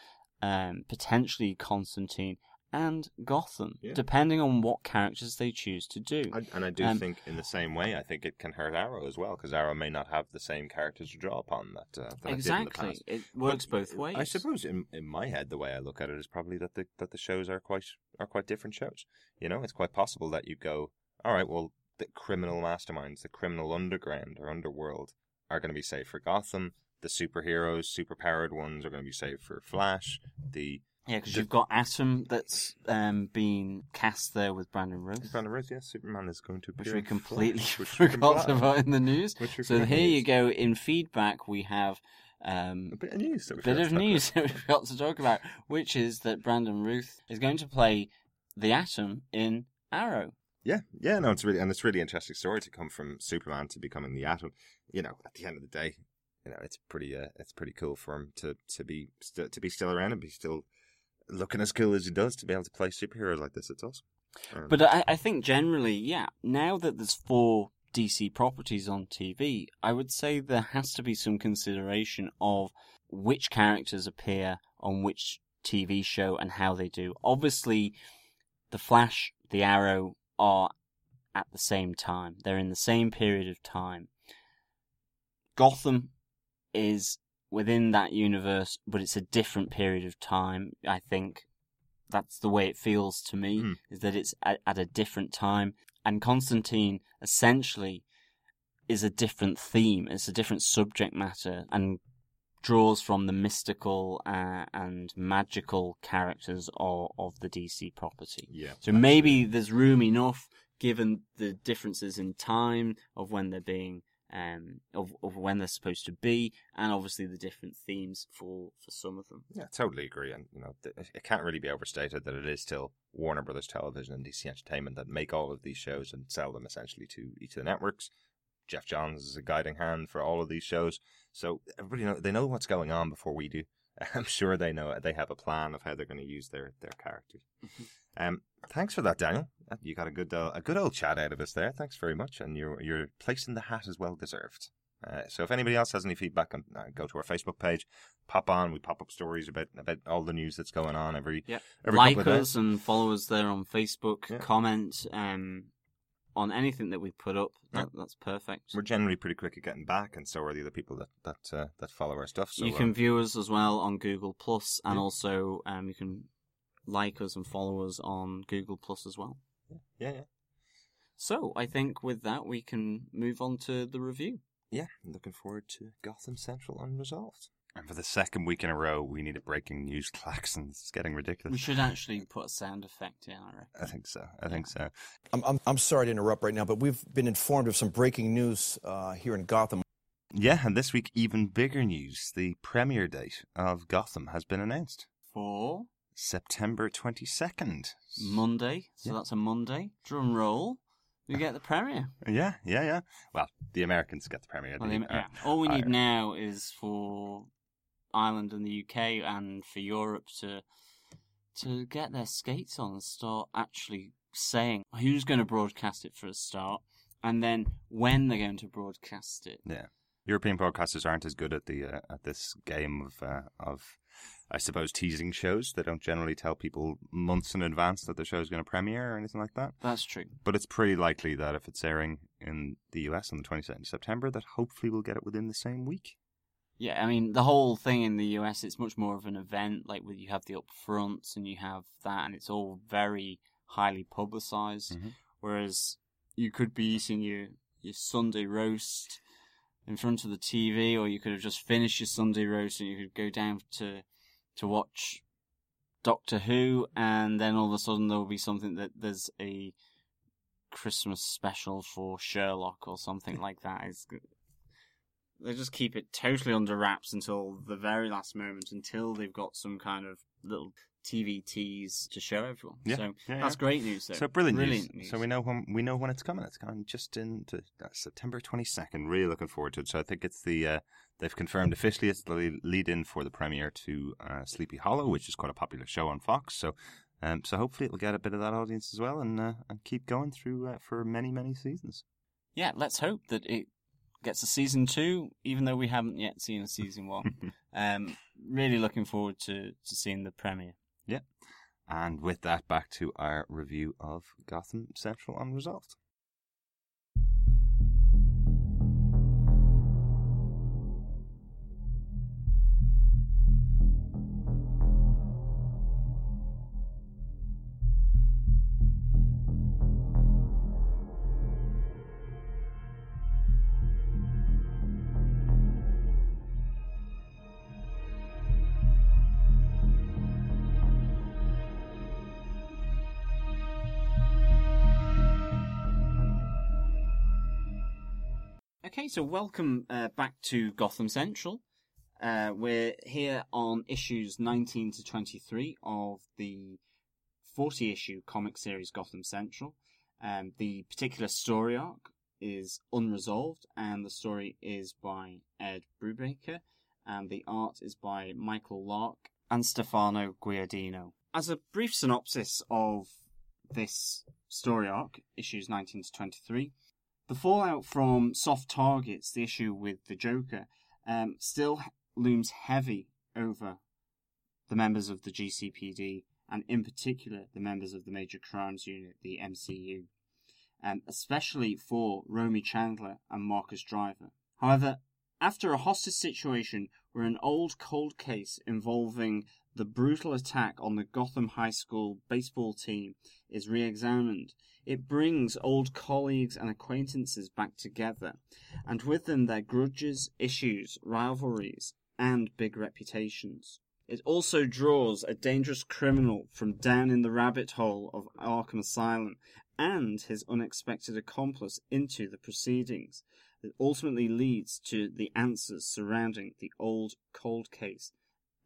um, potentially Constantine and Gotham, Yeah. depending on what characters they choose to do. I, and I do Um, think, in the same way, I think it can hurt Arrow as well because Arrow may not have the same characters to draw upon that. Uh, that it did in the exactly, it works But both ways. I suppose in in my head, the way I look at it is probably that the that the shows are quite are quite different shows. You know, it's quite possible that you go, all right, well, the criminal masterminds, the criminal underground or underworld, are going to be saved for Gotham. The superheroes, superpowered ones, are going to be saved for Flash. The Yeah, because you've got Atom that's um, been cast there with Brandon Routh, Brandon Routh, yes, Superman is going to which we completely Flash, *laughs* which forgot about in the news. So here you go. In feedback, we have um, A bit of news. That bit of to talk news about. *laughs* that we forgot to talk about, which is that Brandon Routh is going to play the Atom in Arrow. Yeah, yeah, no, it's really and it's a really interesting story to come from Superman to becoming the Atom. You know, at the end of the day, you know, it's pretty, uh, it's pretty cool for him to to be st- to be still around and be still looking as cool as he does to be able to play superheroes like this. It's awesome. Um, But I, I think generally, yeah, now that there's four DC properties on TV, I would say there has to be some consideration of which characters appear on which TV show and how they do. Obviously, The Flash, The Arrow are at the same time. They're in the same period of time. Gotham is within that universe, but it's a different period of time, I think. That's the way it feels to me, Hmm. is that it's at, at a different time. And Constantine essentially is a different theme, it's a different subject matter, and draws from the mystical uh, and magical characters of, of the DC property. yeah, So maybe there's room enough, given the differences in time of when they're being, um, of, of when they're supposed to be, and obviously the different themes for, for some of them. Yeah, totally agree. And you know, it can't really be overstated that it is still Warner Brothers Television and DC Entertainment that make all of these shows and sell them essentially to each of the networks. Geoff Johns is a guiding hand for all of these shows, so everybody know they know what's going on before we do. *laughs* I'm sure they know they have a plan of how they're going to use their their characters. Um, thanks for that, Daniel. Uh, You got a good uh, a good old chat out of us there. Thanks very much, and your your place in the hat is well deserved. Uh, so if anybody else has any feedback, on, uh, go to our Facebook page, pop on. We pop up stories about about all the news that's going on every Yeah. every like couple of us and follow us there on Facebook. Yeah. Comment um, on anything that we put up. That, That's perfect. We're generally pretty quick at getting back, and so are the other people that that uh, that follow our stuff. So you can um, view us as well on Google Plus, and Yeah. also um, you can like us and follow us on Google Plus as well. yeah, yeah, So I think with that we can move on to the review. yeah. Looking forward to Gotham Central Unresolved. And for the second week in a row, we need a breaking news *laughs* klaxon. It's getting ridiculous. We should actually put a sound effect in. I reckon. I think so. I think so. I'm, I'm, I'm sorry to interrupt right now, but we've been informed of some breaking news uh, here in Gotham. Yeah, and this week, even bigger news. The premiere date of Gotham has been announced. For September 22nd. Monday, so Yeah. that's a Monday. Drum roll. we get the premiere. *laughs* Yeah, yeah, yeah. Well, the Americans get the premiere. Well, the- the- uh, yeah. All we need uh, now is for Ireland and the UK and for Europe to to get their skates on and start actually saying who's going to broadcast it for a start, and then when they're going to broadcast it. Yeah, European broadcasters aren't as good at the uh, at this game of uh, of I suppose teasing shows. They don't generally tell people months in advance that the show is going to premiere or anything like that. That's true. But it's pretty likely that if it's airing in the US on the 22nd of September, that hopefully we'll get it within the same week. Yeah, I mean the whole thing in the US, it's much more of an event. Like with you have the upfronts and you have that, and it's all very highly publicized. Mhm. Whereas you could be eating your your Sunday roast in front of the TV, or you could have just finished your Sunday roast and you could go down to to watch Doctor Who, and then all of a sudden there will be something that there's a Christmas special for Sherlock or something *laughs* like that. It's, they just keep it totally under wraps until the very last moment, until they've got some kind of little TV tease to show everyone. Yeah, so yeah, that's yeah. great news. Though. So brilliant, brilliant news. So we know when we know when it's coming. It's coming just into uh, September 22nd. Really looking forward to it. So I think it's the uh, they've confirmed officially it's the lead in for the premiere to uh, Sleepy Hollow, which is quite a popular show on Fox. So. Um, so hopefully it'll get a bit of that audience as well, and uh, and keep going through uh, for many many seasons. yeah, let's hope that it gets a season two, even though we haven't yet seen a season one. *laughs* um, really looking forward to, to seeing the premiere. And with that, back to our review of Gotham Central Unresolved. Okay, so welcome uh, back to Gotham Central. Uh, we're here on issues 19 to 23 of the 40 issue comic series Gotham Central. Um, the particular story arc is Unresolved, and the story is by Ed Brubaker, and the art is by Michael Lark and Stefano Gaudiano. As a brief synopsis of this story arc, issues 19 to 23, the fallout from soft targets, the issue with the Joker, um, still looms heavy over the members of the GCPD, and in particular the members of the Major Crimes Unit, the MCU, um, especially for Romy Chandler and Marcus Driver. However, after a hostage situation where an old cold case involving the brutal attack on the Gotham High School baseball team is re examined, it brings old colleagues and acquaintances back together, and with them their grudges, issues, rivalries, and big reputations. It also draws a dangerous criminal from down in the rabbit hole of Arkham Asylum and his unexpected accomplice into the proceedings that ultimately leads to the answers surrounding the old cold case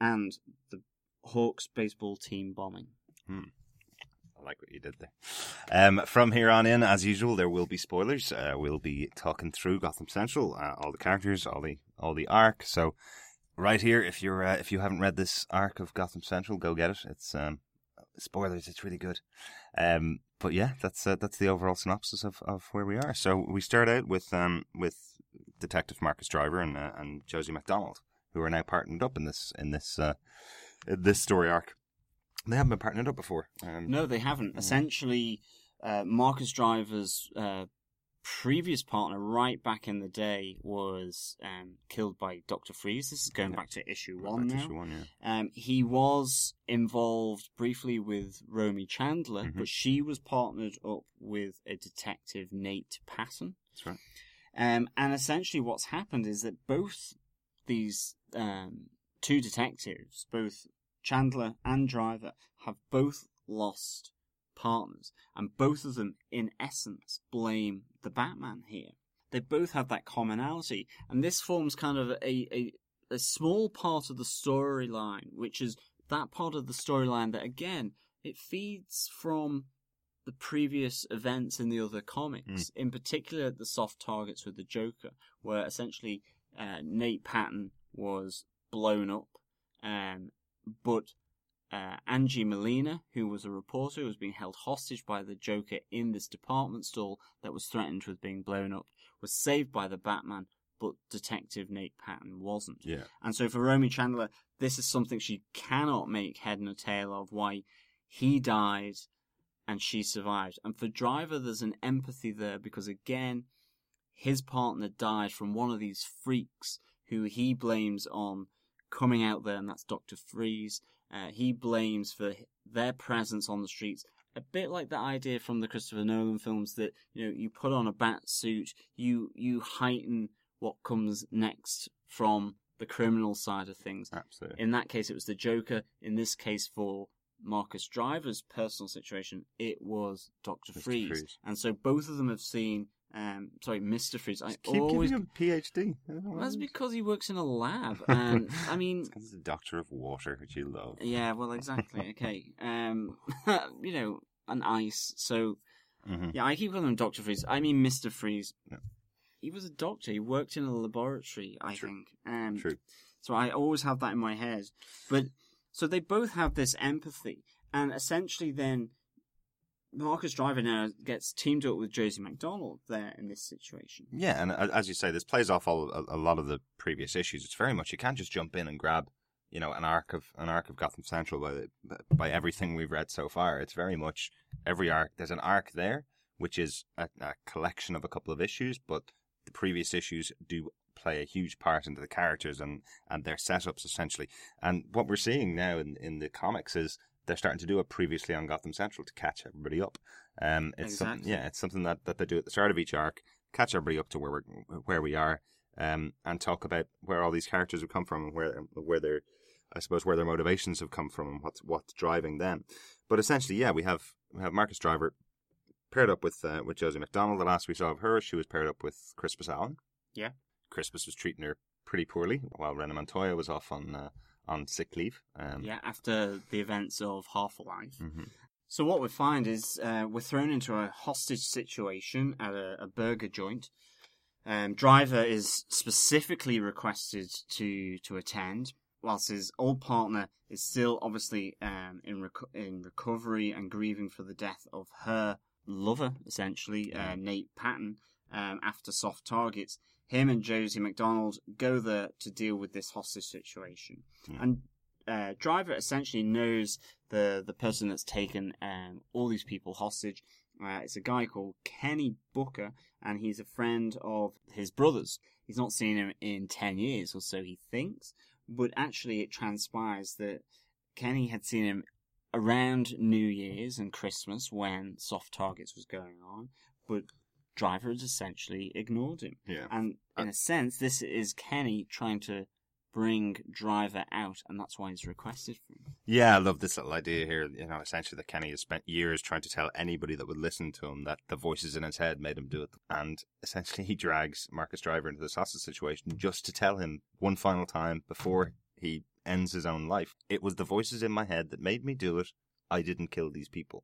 and the Hawks baseball team bombing. I like what you did there. Um, from here on in, as usual, there will be spoilers. Uh, we'll be talking through Gotham Central, uh, all the characters, all the all the arc. So, right here, if you're uh, if you haven't read this arc of Gotham Central, go get it. It's um, spoilers. It's really good. Um, but yeah, that's uh, that's the overall synopsis of, of where we are. So we start out with um with Detective Marcus Driver and uh, and Josie McDonald, who are now partnered up in this in this uh, this story arc. They haven't been partnered up before. Um, No, they haven't. Essentially, uh, Marcus Driver's uh, previous partner, right back in the day, was um, killed by Doctor Freeze. This is going back to issue one Back now. issue one, yeah. Um, he was involved briefly with Romy Chandler, Mhm. but she was partnered up with a detective, Nate Patton. That's right. Um, and essentially, what's happened is that both these um, two detectives, both Chandler and Driver, have both lost partners, and both of them, in essence, blame the Batman here. They both have that commonality, and this forms kind of a, a, a small part of the storyline, which is that part of the storyline that, again, it feeds from the previous events in the other comics, in particular the soft targets with the Joker, where essentially uh, Nate Patton was blown up, um, but uh, Angie Molina, who was a reporter who was being held hostage by the Joker in this department store that was threatened with being blown up, was saved by the Batman, but Detective Nate Patton wasn't. Yeah. And so for Romy Chandler, this is something she cannot make head nor tail of why he died and she survived. And for Driver, there's an empathy there because again, his partner died from one of these freaks who he blames on coming out there, and that's Dr. Freeze. Uh, he blames for their presence on the streets. A bit like the idea from the Christopher Nolan films that, you know, you put on a bat suit, you, you heighten what comes next from the criminal side of things. Absolutely. In that case, it was the Joker. In this case, for Marcus Driver's personal situation, it was Doctor Freeze. Freeze. And so both of them have seen. Um, sorry, Mister Freeze. I Just keep always. giving him a PhD. I don't know why. that's because he works in a lab, *laughs* and I mean, It's 'cause he's a doctor of water, which you love. yeah, well, exactly. *laughs* Okay, um, *laughs* you know, an ice. So hmm yeah, I keep calling him Doctor Freeze. I mean, Mister Freeze. Yeah. He was a doctor. He worked in a laboratory. I True. think. Um, True. So I always have that in my head. But so they both have this empathy, and essentially then Marcus Driver now gets teamed up with Josie McDonald there in this situation. Yeah, and uh, as you say, this plays off all, a, a lot of the previous issues. It's very much you can't just jump in and grab, you know, an arc of an arc of Gotham Central by by everything we've read so far. It's very much every arc. There's an arc there which is a, a collection of a couple of issues, but the previous issues do play a huge part into the characters and and their setups essentially. And what we're seeing now in in the comics is they're starting to do it previously on Gotham Central to catch everybody up. Um, it's something, Exactly. yeah, it's something that, that they do at the start of each arc, catch everybody up to where we're where we are, um, and talk about where all these characters have come from and where where their I suppose where their motivations have come from and what's what's driving them. But essentially, yeah, we have we have Marcus Driver paired up with uh, with Josie McDonald. The last we saw of her, she was paired up with Crispus Allen. Yeah. Crispus was treating her pretty poorly while Renee Montoya was off on uh, on sick leave. Um, Yeah, after the events of Half a Life. mhm. So what we find is uh, we're thrown into a hostage situation at a, a burger joint. Um, Driver is specifically requested to to attend, whilst his old partner is still obviously um, in reco- in recovery and grieving for the death of her lover, essentially uh, Nate Patton. Um, after soft targets, him and Josie McDonald go there to deal with this hostage situation, Yeah. and uh, Driver essentially knows the the person that's taken um, all these people hostage. Uh, it's a guy called Kenny Booker, and he's a friend of his brother's. He's not seen him in ten years, or so he thinks. But actually, it transpires that Kenny had seen him around New Year's and Christmas when Soft Targets was going on, but Driver has essentially ignored him. Yeah. And uh, in a sense, this is Kenny trying to bring Driver out, and that's why he's requested for him. Yeah, I love this little idea here. You know, essentially that Kenny has spent years trying to tell anybody that would listen to him that the voices in his head made him do it. And essentially he drags Marcus Driver into this hostage situation just to tell him one final time before he ends his own life. It was the voices in my head that made me do it. I didn't kill these people.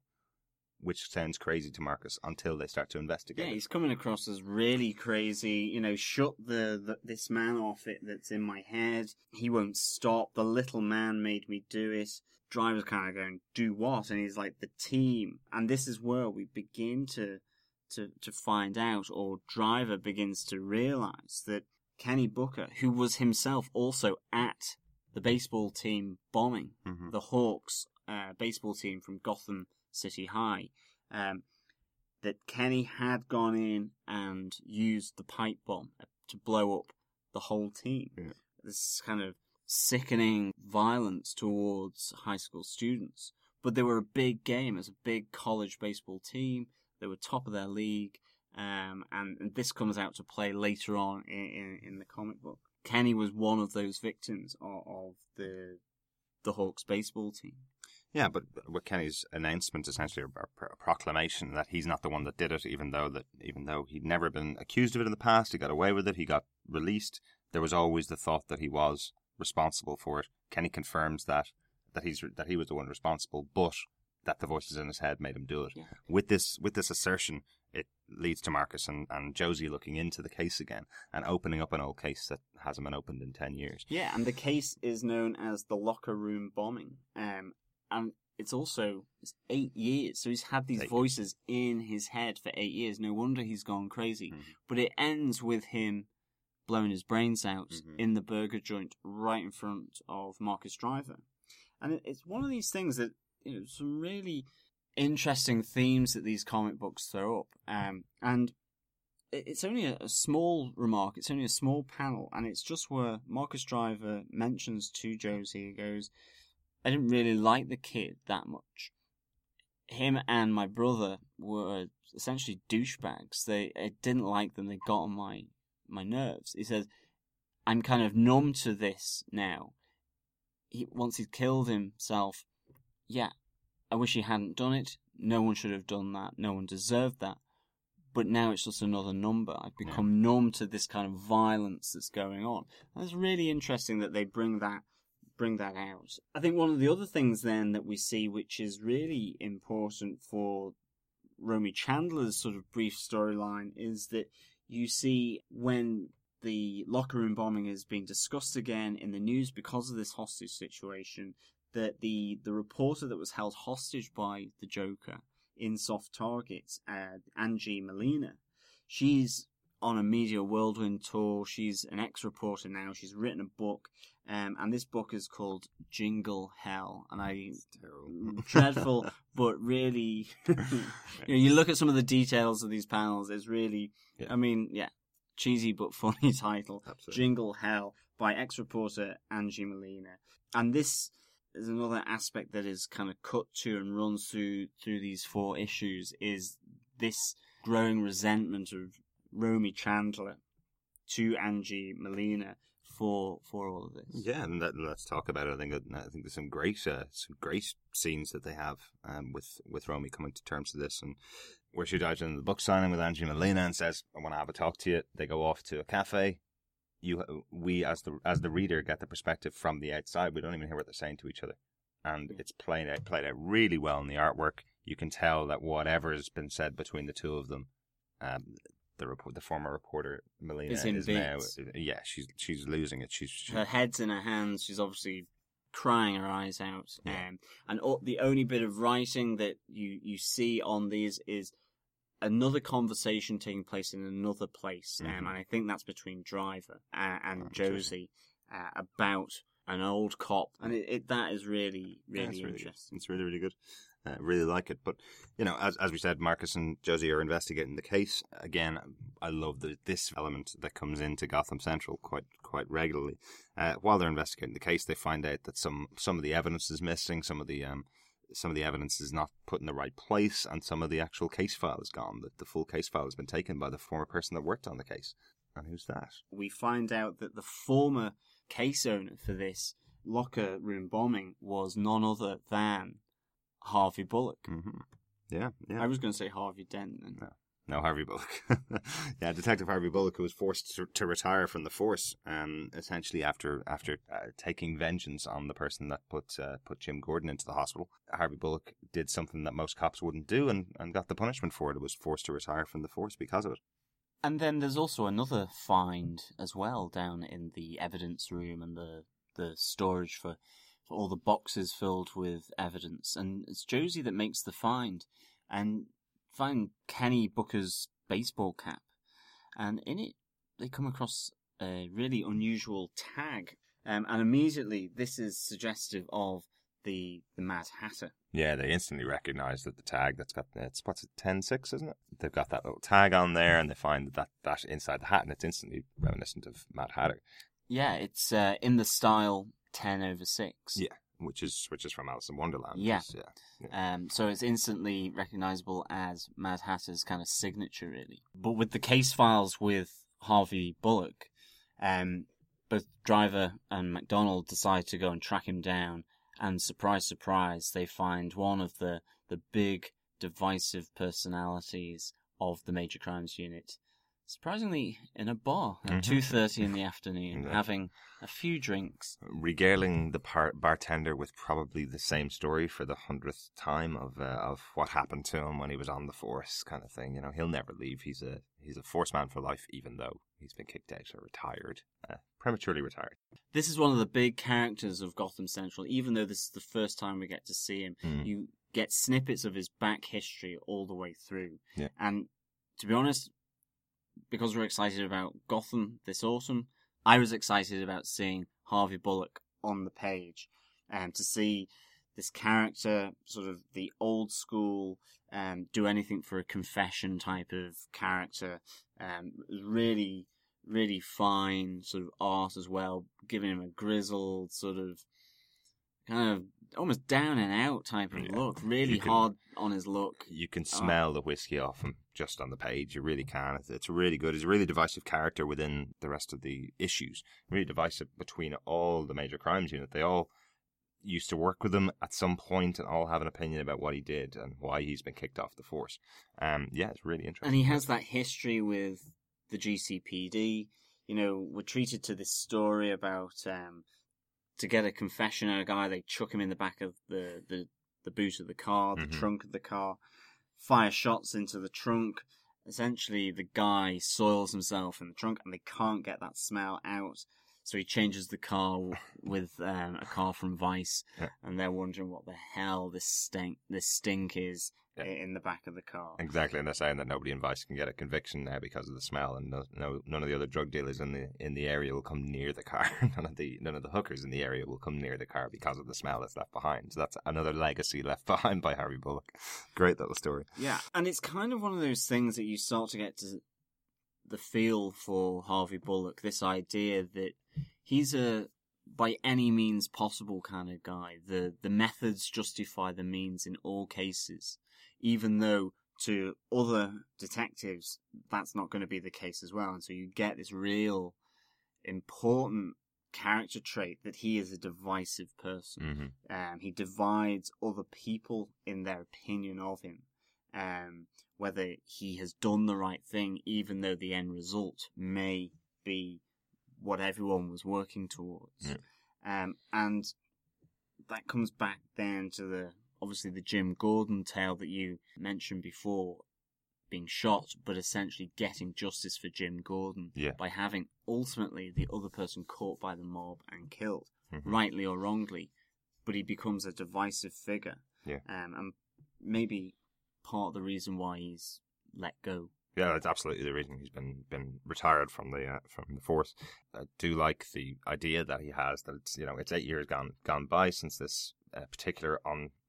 Which sounds crazy to Marcus until they start to investigate. Yeah, it. he's coming across as really crazy. You know, shut the, the this man off it that's in my head. He won't stop. The little man made me do it. Driver's kind of going, do what? And he's like, the team. And this is where we begin to to to find out, or Driver begins to realize that Kenny Booker, who was himself also at the baseball team bombing, Mhm. the Hawks uh, baseball team from Gotham City High, um, that Kenny had gone in and used the pipe bomb to blow up the whole team. Yeah. This kind of sickening violence towards high school students. But they were a big game as a big college baseball team. They were top of their league. Um, and, and this comes out to play later on in, in, in the comic book. Kenny was one of those victims of, of the the Hawks baseball team. Yeah, but with Kenny's announcement, essentially a, a proclamation that he's not the one that did it, even though that even though he'd never been accused of it in the past, he got away with it, he got released. There was always the thought that he was responsible for it. Kenny confirms that that he's that he was the one responsible, but that the voices in his head made him do it. Yeah. With this with this assertion, it leads to Marcus and, and Josie looking into the case again and opening up an old case that hasn't been opened in ten years. Yeah, and the case is known as the locker room bombing. Um, and it's also it's eight years, so he's had these Eight. voices in his head for eight years. No wonder he's gone crazy. Mhm. But it ends with him blowing his brains out Mhm. in the burger joint right in front of Marcus Driver. And it's one of these things that you know some really interesting themes that these comic books throw up. Um, and it's only a, a small remark. It's only a small panel, and it's just where Marcus Driver mentions to Josie, he goes, "I didn't really like the kid that much. Him and my brother were essentially douchebags. They I didn't like them. They got on my my nerves." He says, "I'm kind of numb to this now. He once he'd killed himself, yeah, I wish he hadn't done it. No one should have done that. No one deserved that." but now it's just another number. I've become numb to this kind of violence that's going on. And it's really interesting that they bring that bring that out. I think one of the other things then that we see, which is really important for Romy Chandler's sort of brief storyline, is that you see when the locker room bombing is being discussed again in the news because of this hostage situation, that the the reporter that was held hostage by the Joker in Soft Targets, uh, Angie Molina. She's on a media whirlwind tour. She's an ex-reporter now. She's written a book, um, and this book is called Jingle Hell. And I Terrible. *laughs* dreadful, but really, *laughs* you know, you look at some of the details of these panels. It's really, Yeah. I mean, yeah, cheesy but *laughs* funny title. Absolutely. Jingle Hell by ex-reporter Angie Molina. And this is another aspect that is kind of cut to and runs through through these four issues is this growing resentment of Romy Chandler to Angie Molina for for all of this. Yeah, and let, let's talk about it. I think I think there's some great uh, some great scenes that they have um, with with Romy coming to terms with this, and where she dives into the book signing with Angie Molina and says, "I want to have a talk to you." They go off to a cafe. You, we as the as the reader get the perspective from the outside. We don't even hear what they're saying to each other, and it's played out played out really well in the artwork. You can tell that whatever has been said between the two of them, um, the report, the former reporter Molina Is in is now, yeah, she's she's losing it. She's she, her head's in her hands. She's obviously crying her eyes out. Yeah. Um, and all, the only bit of writing that you, you see on these is another conversation taking place in another place. Um, Mhm. and I think that's between Driver and, and Oh. Josie uh, about an old cop. And it, it that is really, Yeah, really good. interesting. It's really, really good. Uh, really like it. But, you know, as, as we said, Marcus and Josie are investigating the case. Again, I love the, this element that comes into Gotham Central quite quite regularly. Uh, while they're investigating the case, they find out that some, some of the evidence is missing, some of the um, some of the evidence is not put in the right place, and some of the actual case file is gone. That the full case file has been taken by the former person that worked on the case. And who's that? we find out that the former case owner for this locker room bombing was none other than Harvey Bullock. Mm-hmm. Yeah, yeah. I was going to say Harvey Dent. then. No. No, Harvey Bullock. *laughs* yeah, Detective Harvey Bullock, who was forced to, to retire from the force, um, essentially after after uh, taking vengeance on the person that put uh, put Jim Gordon into the hospital. Harvey Bullock did something that most cops wouldn't do, and, and got the punishment for it. It was forced to retire from the force because of it. And then there's also another find as well down in the evidence room and the the storage for, for all the boxes filled with evidence. And it's Josie that makes the find and find Kenny Booker's baseball cap. And in it, they come across a really unusual tag. Um, and immediately, this is suggestive of the the Mad Hatter. Yeah, they instantly recognise that the tag that's got it's what's it ten six, isn't it? They've got that little tag on there, and they find that that inside the hat, and it's instantly reminiscent of Mad Hatter. Yeah, it's uh, in the style 10 over 6. Yeah, which is which is from Alice in Wonderland. Yeah. It's, yeah. Um, so it's instantly recognizable as Mad Hatter's kind of signature, really. But with the case files with Harvey Bullock, um, both Driver and McDonald decide to go and track him down, and surprise, surprise, they find one of the, the big divisive personalities of the Major Crimes Unit surprisingly in a bar at Mhm. two thirty in the afternoon, *laughs* Yeah. having a few drinks. regaling the par- bartender with probably the same story for the hundredth time of uh, of what happened to him when he was on the force, kind of thing. You know, he'll never leave. He's a he's a force man for life, even though he's been kicked out or retired, uh, prematurely retired. This is one of the big characters of Gotham Central. Even though this is the first time we get to see him, Mm. you get snippets of his back history all the way through. Yeah. And to be honest, because we're excited about Gotham this autumn, I was excited about seeing Harvey Bullock on the page and to see this character, sort of the old school, um, do anything for a confession type of character. Um, really, really fine sort of art as well, giving him a grizzled sort of kind of almost down and out type of Yeah. look. Really can- hard on his look. You can Oh. smell the whiskey off him just on the page. You really can. It's, it's really good. He's a really divisive character within the rest of the issues. Really divisive between all the major crimes unit. They all used to work with him at some point and all have an opinion about what he did and why he's been kicked off the force. Um, yeah, it's really interesting. And he has that history with the GCPD. You know, we're treated to this story about um, to get a confession out of a guy, they chuck him in the back of the, the, the boot of the car, the Mhm. trunk of the car, fire shots into the trunk. Essentially, the guy soils himself in the trunk and they can't get that smell out. So he changes the car w- with um, a car from Vice, Yeah. and they're wondering what the hell this stink, this stink is Yeah. in the back of the car. Exactly, and they're saying that nobody in Vice can get a conviction now because of the smell, and no, no none of the other drug dealers in the in the area will come near the car. *laughs* none of the none of the hookers in the area will come near the car because of the smell that's left behind. So that's another legacy *laughs* left behind by Harvey Bullock. Great little story. Yeah, and it's kind of one of those things that you start to get to the feel for Harvey Bullock. This idea that he's a by any means possible kind of guy. The the methods justify the means in all cases, even though to other detectives that's not going to be the case as well. And so you get this real important character trait that he is a divisive person. hmm Um, he divides other people in their opinion of him. Um, whether he has done the right thing, even though the end result may be what everyone was working towards. Yeah. Um, and that comes back then to the obviously the Jim Gordon tale that you mentioned before, being shot, but essentially getting justice for Jim Gordon Yeah. by having ultimately the other person caught by the mob and killed Mhm. rightly or wrongly, but he becomes a divisive figure. Yeah. Um, and maybe part of the reason why he's let go. Yeah, that's absolutely the reason he's been been retired from the uh, from the force. I do like the idea that he has that it's you know it's eight years gone gone by since this uh, particular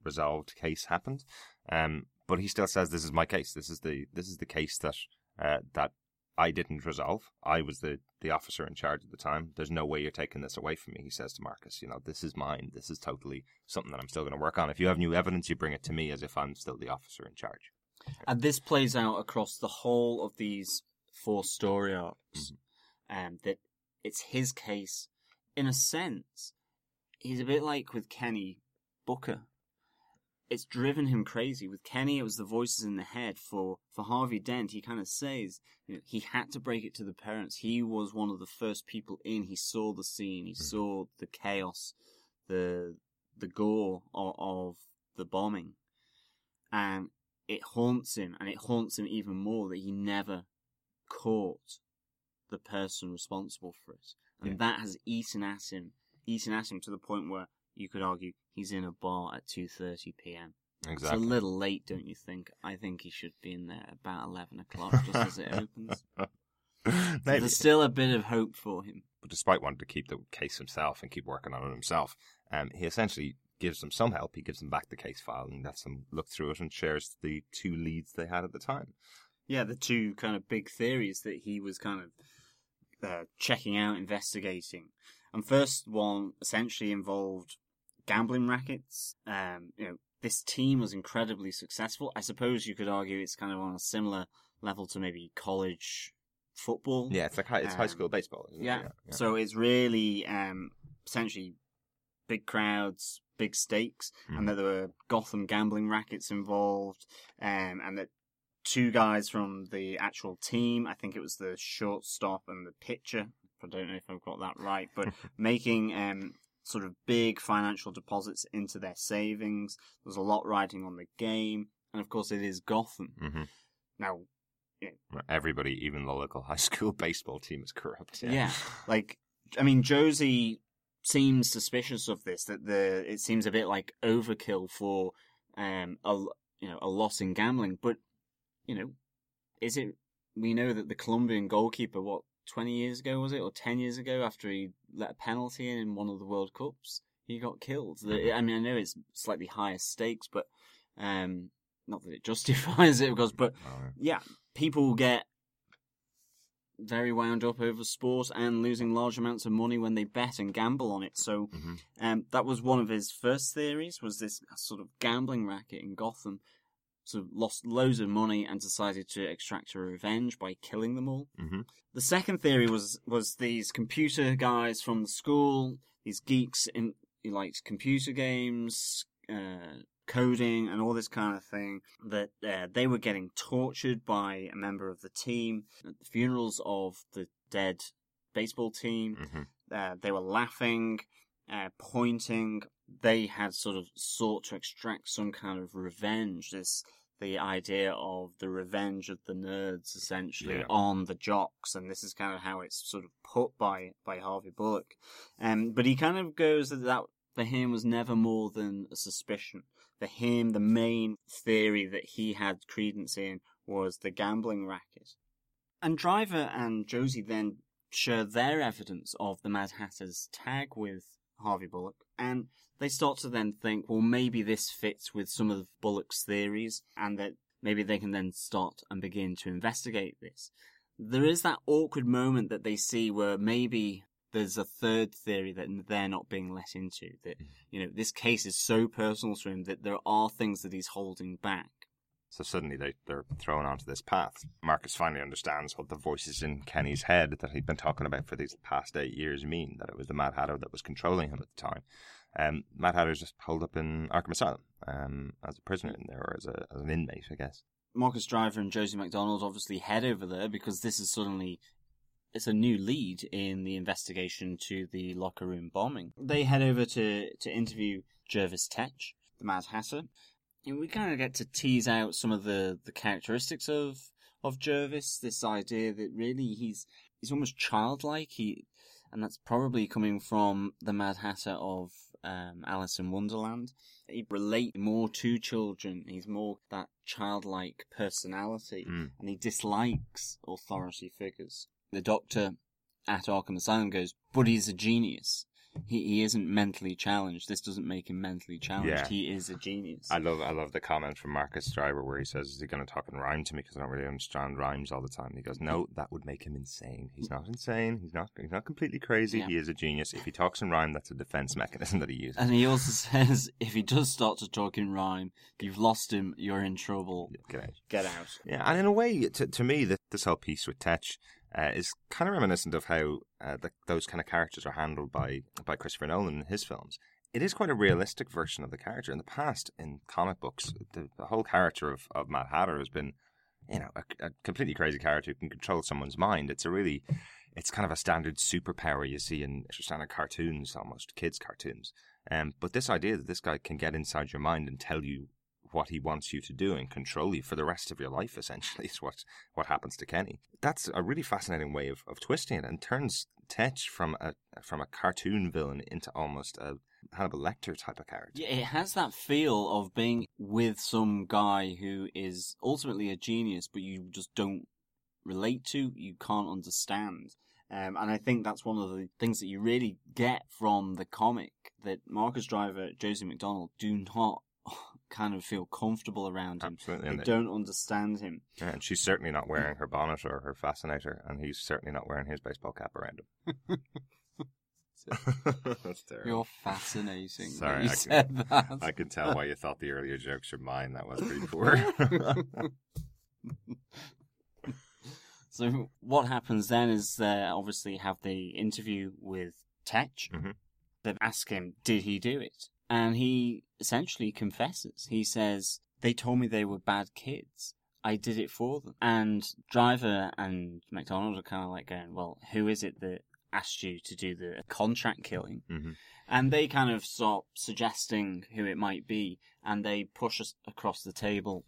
unresolved case happened, um, but he still says this is my case. This is the this is the case that uh, that I didn't resolve. I was the the officer in charge at the time. There's no way you're taking this away from me. He says to Marcus, you know, this is mine. This is totally something that I'm still going to work on. If you have new evidence, you bring it to me as if I'm still the officer in charge. And this plays out across the whole of these four story arcs. Um, that it's his case. In a sense, he's a bit like with Kenny Booker. It's driven him crazy. With Kenny, it was the voices in the head. For for Harvey Dent, he kind of says you know, he had to break it to the parents. He was one of the first people in. He saw the scene. He mm. saw the chaos, the the gore of, of the bombing, and it haunts him, and it haunts him even more that he never caught the person responsible for it, and Yeah. that has eaten at him, eaten at him to the point where you could argue he's in a bar at two thirty p.m. It's a little late, don't you think? I think he should be in there about eleven o'clock, just as it opens. *laughs* There's still a bit of hope for him. But despite wanting to keep the case himself and keep working on it himself, um, he essentially gives them some help. He gives them back the case file and lets them look through it and shares the two leads they had at the time. Yeah, the two kind of big theories that he was kind of uh, checking out, investigating. And first one essentially involved gambling rackets. Um, you know, this team was incredibly successful. I suppose you could argue it's kind of on a similar level to maybe college football. Yeah, it's like high, it's high Um, school baseball. Isn't Yeah. it? yeah. So it's really um, essentially big crowds, big stakes, Mhm. and that there were Gotham gambling rackets involved, um, and that two guys from the actual team. I think it was the shortstop and the pitcher. I don't know if I've got that right, but *laughs* making um, sort of big financial deposits into their savings. There's a lot riding on the game, and of course, it is Gotham. Mhm. Now, Everybody, even the local high *laughs* school baseball team, is corrupt. yeah. *laughs* like I mean, Josie seems suspicious of this. That the it seems a bit like overkill for um a you know a loss in gambling, but you know, is it? We know that the Colombian goalkeeper, what twenty years ago was it, or ten years ago, after he let a penalty in in one of the World Cups, he got killed. The, I mean, I know it's slightly higher stakes, but um, not that it *laughs* justifies it, because but Oh, yeah, people get very wound up over sport and losing large amounts of money when they bet and gamble on it. So Mhm. um, that was one of his first theories was this sort of gambling racket in Gotham. So lost loads of money and decided to extract a revenge by killing them all. Mhm. The second theory was was these computer guys from the school, these geeks in who liked computer games, uh, coding, and all this kind of thing. That uh, they were getting tortured by a member of the team at the funerals of the dead baseball team. Mhm. Uh, they were laughing, uh, pointing. They had sort of sought to extract some kind of revenge. This the idea of the revenge of the nerds, essentially, Yeah. on the jocks, and this is kind of how it's sort of put by by Harvey Bullock. Um, but he kind of goes that that for him was never more than a suspicion. For him, the main theory that he had credence in was the gambling racket. And Driver and Josie then share their evidence of the Mad Hatter's tag with Harvey Bullock, and they start to then think, well, maybe this fits with some of Bullock's theories, and that maybe they can then start and begin to investigate this. There is that awkward moment that they see where maybe there's a third theory that they're not being let into. That, mm. you know, this case is so personal to him that there are things that he's holding back. So suddenly they, they're thrown onto this path. Marcus finally understands what the voices in Kenny's head that he'd been talking about for these past eight years mean, that it was the Mad Hatter that was controlling him at the time. Um, Mad Hatter's just holed up in Arkham Asylum um, as a prisoner in there, or as, a, as an inmate, I guess. Marcus Driver and Josie McDonald obviously head over there because this is suddenly it's a new lead in the investigation to the locker room bombing. They head over to to interview Jervis Tetch, the Mad Hatter, and we kind of get to tease out some of the the characteristics of of Jervis. This idea that really he's he's almost childlike. He and that's probably coming from the Mad Hatter of um, Alice in Wonderland. He relate more to children. He's more that childlike personality, Mm. and he dislikes authority figures. The Doctor at Arkham Asylum goes, but he's a genius. He he isn't mentally challenged. This doesn't make him mentally challenged. Yeah. He is a genius. I love I love the comment from Marcus Driver where he says, "Is he going to talk in rhyme to me because I don't really understand rhymes all the time?" And he goes, "No, that would make him insane. He's not insane. He's not. He's not completely crazy. Yeah. He is a genius. If he talks in rhyme, that's a defense mechanism that he uses." and he also *laughs* says, if he does start to talk in rhyme, you've lost him. You're in trouble. Get out. Get out. Yeah, and in a way, to, to me, this, this whole piece with Tetch uh, is kind of reminiscent of how uh, the, those kind of characters are handled by by Christopher Nolan in his films. It is quite a realistic version of the character. In the past, in comic books, the, the whole character of, of Mad Hatter has been, you know, a, a completely crazy character who can control someone's mind. It's a really, it's kind of a standard superpower you see in standard cartoons, almost kids' cartoons. Um, but this idea that this guy can get inside your mind and tell you what he wants you to do and control you for the rest of your life essentially *laughs* is what what happens to Kenny. That's a really fascinating way of, of twisting it and turns Tetch from a from a cartoon villain into almost a Hannibal Lecter type of character. Yeah, it has that feel of being with some guy who is ultimately a genius, but you just don't relate to, you can't understand. Um, and I think that's one of the things that you really get from the comic that Marcus Driver, Josie McDonald do not kind of feel comfortable around him. Absolutely. They And, don't understand him. yeah, and she's certainly not wearing her bonnet or her fascinator, and he's certainly not wearing his baseball cap around him. *laughs* *laughs* That's terrible. You're fascinating. Sorry, you I can- that. I can tell why you thought the earlier jokes were mine. That was pretty *laughs* poor. So what happens then is they obviously have the interview with Tetch. Mhm. They ask him, did he do it? And he essentially confesses. He says, they told me they were bad kids. I did it for them. And Driver and McDonald are kind of like going, well, who is it that asked you to do the contract killing? Mhm. And they kind of start suggesting who it might be, and they push us across the table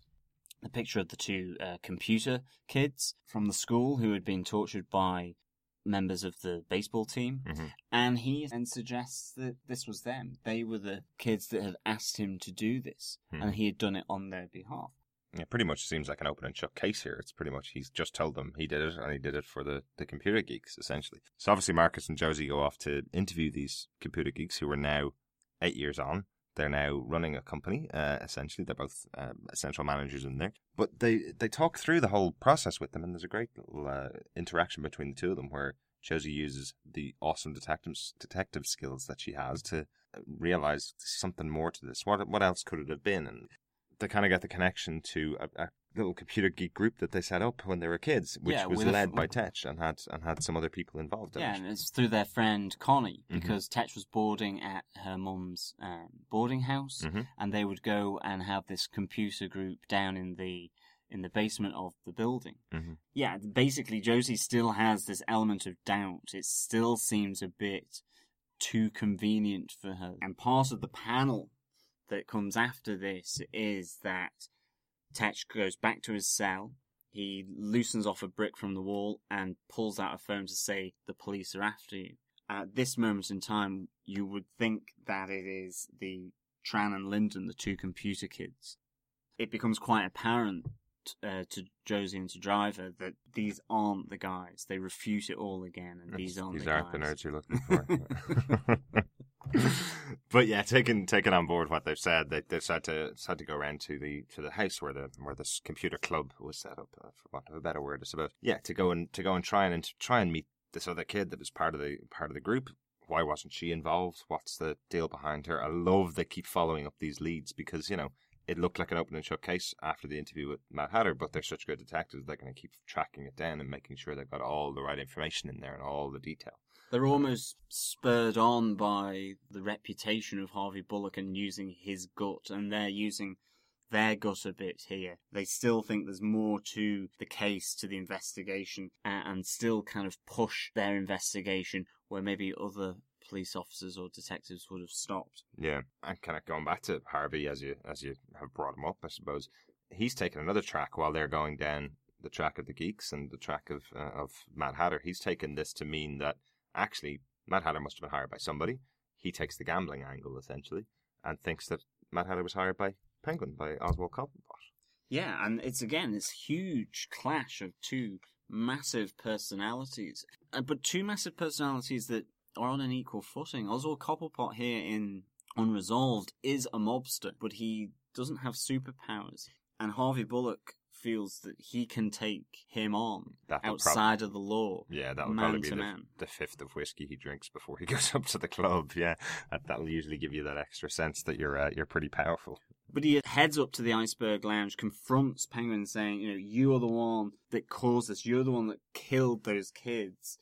a picture of the two uh, computer kids from the school who had been tortured by members of the baseball team. Mhm. And he then suggests that this was them. They were the kids that had asked him to do this, Hmm. and he had done it on their behalf. It pretty much seems like an open and shut case here. It's pretty much he's just told them he did it, and he did it for the, the computer geeks, essentially. So obviously Marcus and Josie go off to interview these computer geeks who are now eight years on. They're now running a company, uh, essentially. They're both um, essential managers in there. But they, they talk through the whole process with them, and there's a great little uh, interaction between the two of them where Josie uses the awesome detective, detective skills that she has to uh, realize something more to this. What, what else could it have been? And they kind of got the connection to a, a little computer geek group that they set up when they were kids, which Yeah, was led by Tetch and had and had some other people involved in Yeah, it. and it's through their friend Connie Mhm. because Tetch was boarding at her mum's um, boarding house, Mhm. and they would go and have this computer group down in the in the basement of the building. Mhm. Yeah, basically Josie still has this element of doubt. It still seems a bit too convenient for her. And part of the panel that comes after this is that Tetch goes back to his cell. He loosens off a brick from the wall and pulls out a phone to say the police are after you. At this moment in time, you would think that it is the Tran and Lyndon, the two computer kids. It becomes quite apparent uh, to Josie and to Driver that these aren't the guys. They refute it all again, and these aren't These the aren't the guys. nerds you're looking *laughs* for. *laughs* *laughs* but yeah, taking taking on board what they've said, they they decided to decided to go around to the to the house where the where this computer club was set up, uh, for want of a better word, it's about yeah to go and to go and try and, and try and meet this other kid that was part of the part of the group. Why wasn't she involved? What's the deal behind her? I love they keep following up these leads because you know it looked like an open and shut case after the interview with Mad Hatter, but they're such good detectives they're going to keep tracking it down and making sure they've got all the right information in there and all the detail. They're almost spurred on by the reputation of Harvey Bullock and using his gut, and they're using their gut a bit here. They still think there's more to the case, to the investigation, and still kind of push their investigation where maybe other police officers or detectives would have stopped. Yeah, and kind of going back to Harvey as you as you have brought him up, I suppose he's taken another track while they're going down the track of the geeks and the track of uh, of Mad Hatter. He's taken this to mean that actually Mad Hatter must have been hired by somebody. He takes the gambling angle essentially and thinks that Mad Hatter was hired by Penguin by Oswald Cobblepot. Yeah, and it's again this huge clash of two massive personalities, uh, but two massive personalities that are on an equal footing. Oswald Cobblepot here in Unresolved is a mobster, but he doesn't have superpowers, and Harvey Bullock feels that he can take him on That'll outside of the law. Yeah, that'll man probably be the, the fifth of whiskey he drinks before he *laughs* goes up to the club. Yeah, that, that'll usually give you that extra sense that you're uh, you're pretty powerful. But he heads up to the iceberg lounge, confronts Penguin, saying, "You know, you're the one that caused this. You're the one that killed those kids."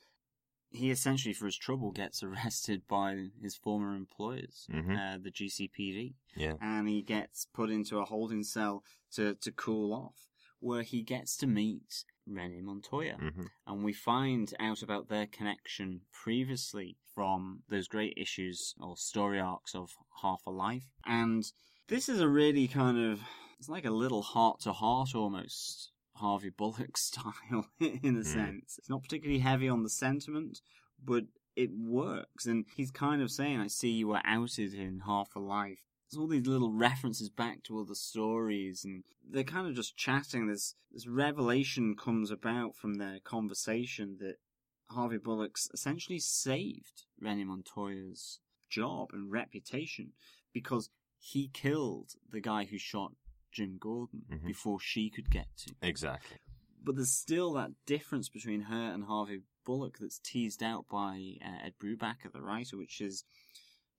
He essentially, for his trouble, gets *laughs* arrested by his former employers, Mhm. uh, the GCPD, Yeah, and he gets put into a holding cell to to cool off, where he gets to meet Renee Montoya, hmm and we find out about their connection previously from those great issues or story arcs of Half a Life. And this is a really kind of it's like a little heart to heart almost Harvey Bullock *laughs* style in a Mm. sense. It's not particularly heavy on the sentiment, but it works. And he's kind of saying, I see you were outed in Half a Life. There's all these little references back to other stories, and they're kind of just chatting. This this revelation comes about from their conversation that Harvey Bullock's essentially saved Renee Montoya's job and reputation because he killed the guy who shot Jim Gordon Mhm. before she could get to. exactly. But there's still that difference between her and Harvey Bullock that's teased out by uh, Ed Brubaker, the writer, which is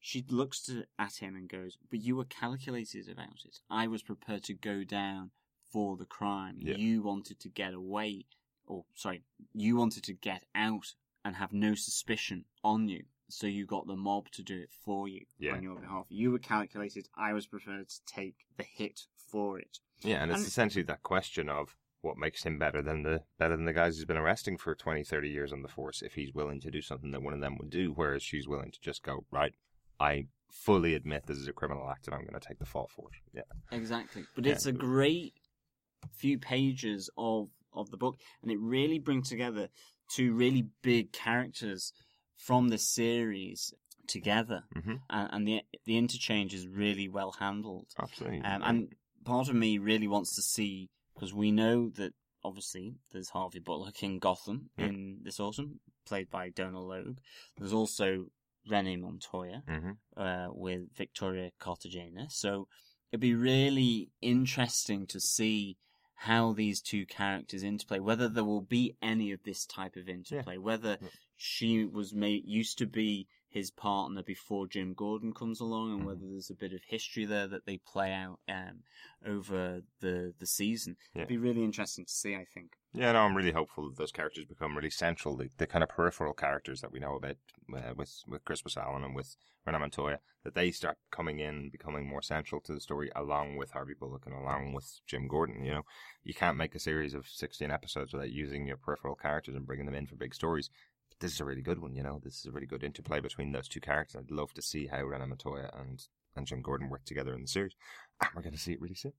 she looks to, at him and goes, "But you were calculated about it. I was prepared to go down for the crime. Yeah. You wanted to get away, or sorry, you wanted to get out and have no suspicion on you." So you got the mob to do it for you Yeah. on your behalf. You were calculated. I was prepared to take the hit for it. Yeah, and it's And- essentially that question of what makes him better than the better than the guys he's been arresting for 20, 30 years on the force if he's willing to do something that one of them would do, whereas she's willing to just go, right, I fully admit this is a criminal act and I'm going to take the fall for it. Yeah. Exactly. But Yeah. it's a great few pages of, of the book, and it really brings together two really big characters from the series together. Mm-hmm. And, and the the interchange is really well handled. Absolutely. Um, and part of me really wants to see because we know that obviously there's Harvey Bullock in Gotham Yeah. in this autumn, played by Donal Logue. There's also Renee Montoya hmm uh, with Victoria Cartagena. So it'd be really interesting to see how these two characters interplay, whether there will be any of this type of interplay, whether Yeah. she was made used to be his partner before Jim Gordon comes along, and Mhm. whether there's a bit of history there that they play out um, over the the season. Yeah. It'd be really interesting to see. I think. Yeah, no, I'm really hopeful that those characters become really central. The, the kind of peripheral characters that we know about uh, with with Crispus Allen and with Renee Montoya, that they start coming in, becoming more central to the story, along with Harvey Bullock and along with Jim Gordon. You know, you can't make a series of 16 episodes without using your peripheral characters and bringing them in for big stories. This is a really good one. You know, this is a really good interplay between those two characters. I'd love to see how Renee Montoya and and Jim Gordon work together in the series. *laughs* And we're going to see it really soon.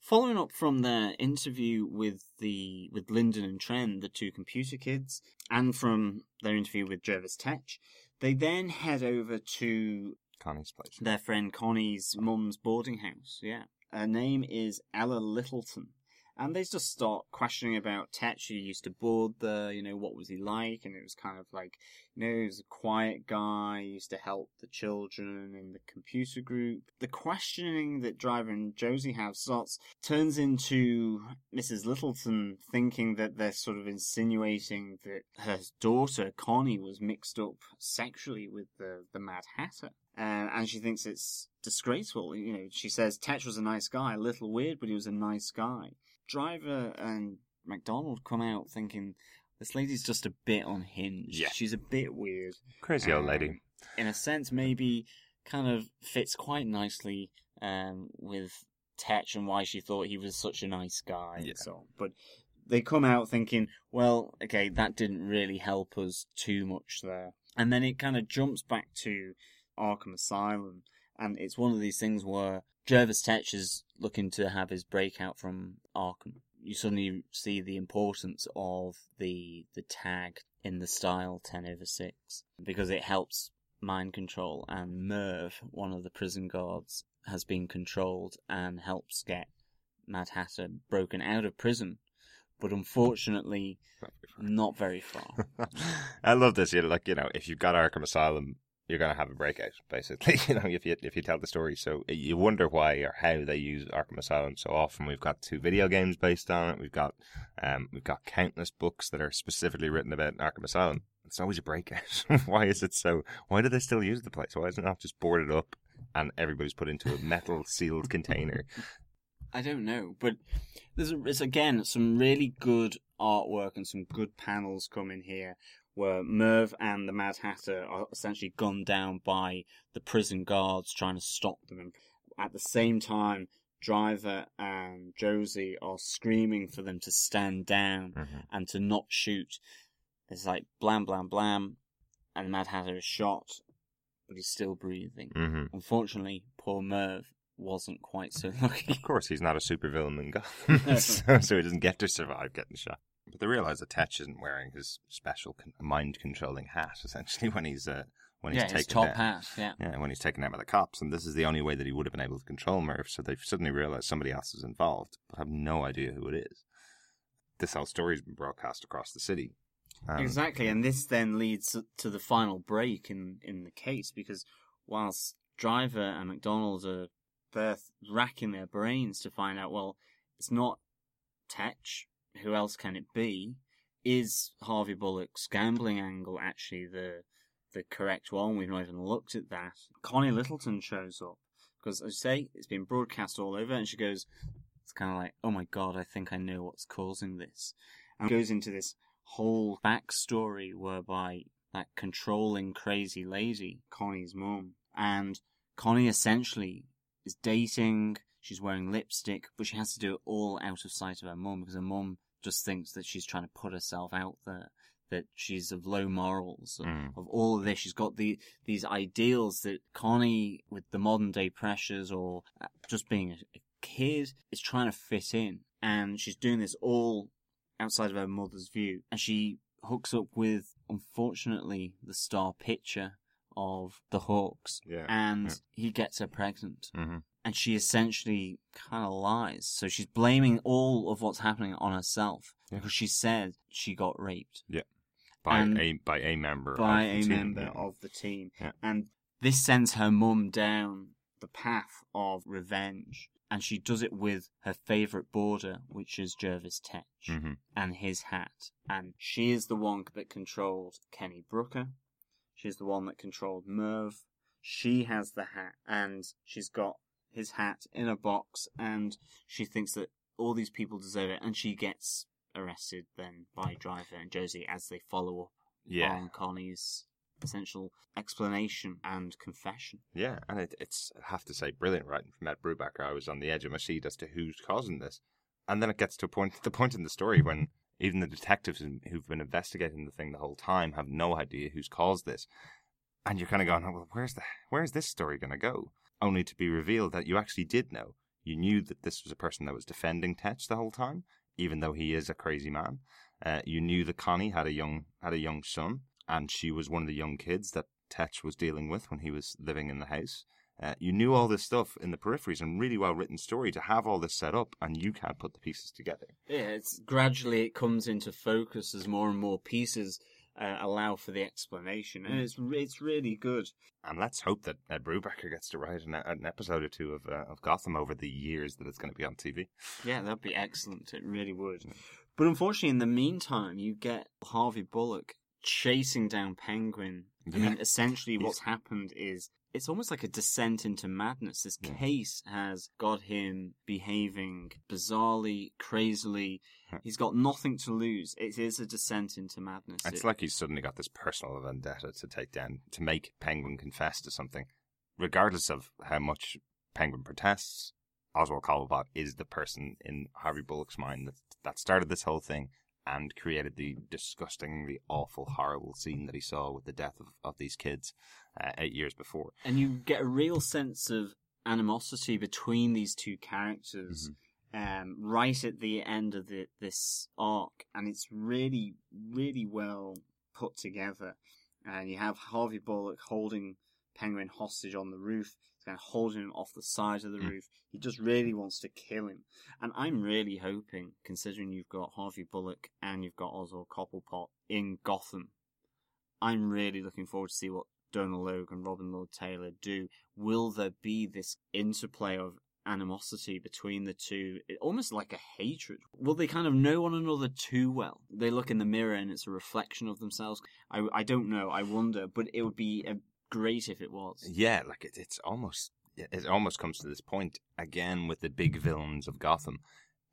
Following up from their interview with the with Lyndon and Trent, the two computer kids, and from their interview with Jervis Tetch, they then head over to Connie's place. their friend Connie's mum's boarding house. Yeah, her name is Ella Littleton, and they just start questioning about Tetch. Who used to board there, you know, what was he like? And it was kind of like, you know, he was a quiet guy. He used to help the children in the computer group. The questioning that Driver and Josie have starts turns into Mrs. Littleton thinking that they're sort of insinuating that her daughter Connie was mixed up sexually with the the Mad Hatter, uh, and she thinks it's disgraceful. You know, she says Tetch was a nice guy, a little weird, but he was a nice guy. Driver and McDonald come out thinking this lady's just a bit unhinged. Yeah. she's a bit weird Crazy old lady. um, in a sense, maybe kind of fits quite nicely um, with Tetch and why she thought he was such a nice guy Yeah. and so on. But they come out thinking, well, okay, that didn't really help us too much there. And then it kind of jumps back to Arkham Asylum, and it's one of these things where Jervis Tetch is looking to have his breakout from Arkham. You suddenly see the importance of the the tag in the style 10 over 6 because it helps mind control and Merv, one of the prison guards, has been controlled and helps get Mad Hatter broken out of prison. But unfortunately, not very far. *laughs* I love this. You know, like you know, if you've got Arkham Asylum, you're gonna have a breakout. Basically, *laughs* you know, if you if you tell the story, so you wonder why or how they use Arkham Asylum so often. We've got two video games based on it. We've got um, we've got countless books that are specifically written about Arkham Asylum. It's always a breakout. *laughs* why is it so? Why do they still use the place? Why isn't it not just boarded up and everybody's put into a metal sealed container? *laughs* I don't know, but there's, it's again some really good artwork and some good panels come in here where Merv and the Mad Hatter are essentially gunned down by the prison guards trying to stop them. At the same time, Driver and Josie are screaming for them to stand down Mhm. and to not shoot. It's like blam, blam, blam, and the Mad Hatter is shot, but he's still breathing. hmm Unfortunately, poor Merv wasn't quite so lucky. Of course, he's not a supervillain in *laughs* Gotham, *laughs* so, so he doesn't get to survive getting shot. But they realize that Tetch isn't wearing his special con- mind-controlling hat, *laughs* essentially, when he's uh, when he's yeah, his taken top down. hat. Yeah. Yeah, when he's taken out by the cops, and this is the only way that he would have been able to control Merv. So they've suddenly realized somebody else is involved, but have no idea who it is. This whole story's been broadcast across the city. Um, exactly, and this then leads to the final break in in the case because whilst Driver and McDonald are they're racking their brains to find out, well, it's not Tetch. Who else can it be? Is Harvey Bullock's gambling angle actually the the correct one? We've not even looked at that. Connie Littleton shows up because, as you say, it's been broadcast all over, and she goes, "It's kind of like, oh my god, I think I know what's causing this," and goes into this whole backstory whereby that controlling crazy lady, Connie's mum, and Connie essentially is dating, she's wearing lipstick, but she has to do it all out of sight of her mum because her mum just thinks that she's trying to put herself out there, that she's of low morals, of, Mm. of all of this. She's got the these ideals that Connie, with the modern day pressures or uh, just being a, a kid, is trying to fit in, and she's doing this all outside of her mother's view, and she hooks up with, unfortunately, the star pitcher of the Hawks, Yeah. and yeah. he gets her pregnant hmm and she essentially kind of lies. So she's blaming all of what's happening on herself Yeah. because she said she got raped By And- a by a member by of a the team. member yeah. of the team. Yeah. And this sends her mum down the path of revenge. And she does it with her favourite boarder, which is Jervis Tetch, Mhm. and his hat. And she is the one that controlled Kenny Brooker. She's the one that controlled Merv. She has the hat, and she's got his hat in a box, and she thinks that all these people deserve it, and she gets arrested then by Driver and Josie as they follow up Yeah. on Connie's essential explanation and confession. Yeah, and it, it's I have to say brilliant writing from Ed Brubaker. I was on the edge of my seat as to who's causing this, and then it gets to a point, *laughs* the point in the story when even the detectives who- who've been investigating the thing the whole time have no idea who's caused this, and you're kind of going, oh, well, where's the where's this story going to go? Only to be revealed that you actually did know. You knew that this was a person that was defending Tetch the whole time, even though he is a crazy man. Uh, you knew that Connie had a young had a young son, and she was one of the young kids that Tetch was dealing with when he was living in the house. Uh, you knew all this stuff in the peripheries and really well written story to have all this set up, and you can't put the pieces together. Yeah, it's gradually it comes into focus as more and more pieces uh, allow for the explanation, and it's it's really good. And let's hope that Ed Brubaker gets to write an, an episode or two of uh, of Gotham over the years that it's going to be on TV. Yeah, that'd be excellent. It really would. But unfortunately, in the meantime, you get Harvey Bullock chasing down Penguin. I Yeah. mean, essentially, what's happened is it's almost like a descent into madness. This Yeah. case has got him behaving bizarrely, crazily. He's got nothing to lose. It is a descent into madness. It's It- like he's suddenly got this personal vendetta to take down, to make Penguin confess to something. Regardless of how much Penguin protests, Oswald Cobblepot is the person in Harvey Bullock's mind that, that started this whole thing and created the disgustingly awful, horrible scene that he saw with the death of, of these kids uh, eight years before. and you get a real sense of animosity between these two characters um, right at the end of the, this arc, and it's really, really well put together. And you have Harvey Bullock holding Penguin hostage on the roof, he's kind of holding him off the side of the Mm. roof. He just really wants to kill him, and I'm really hoping, considering you've got Harvey Bullock and you've got Oswald Cobblepot in Gotham, I'm really looking forward to see what Donal Logue and Robin Lord Taylor do. Will there be this interplay of animosity between the two? Almost like a hatred. Well, they kind of know one another too well? They look in the mirror and it's a reflection of themselves. I, I don't know. I wonder, but it would be uh, great if it was. Yeah, like it, it's almost it almost comes to this point again with the big villains of Gotham.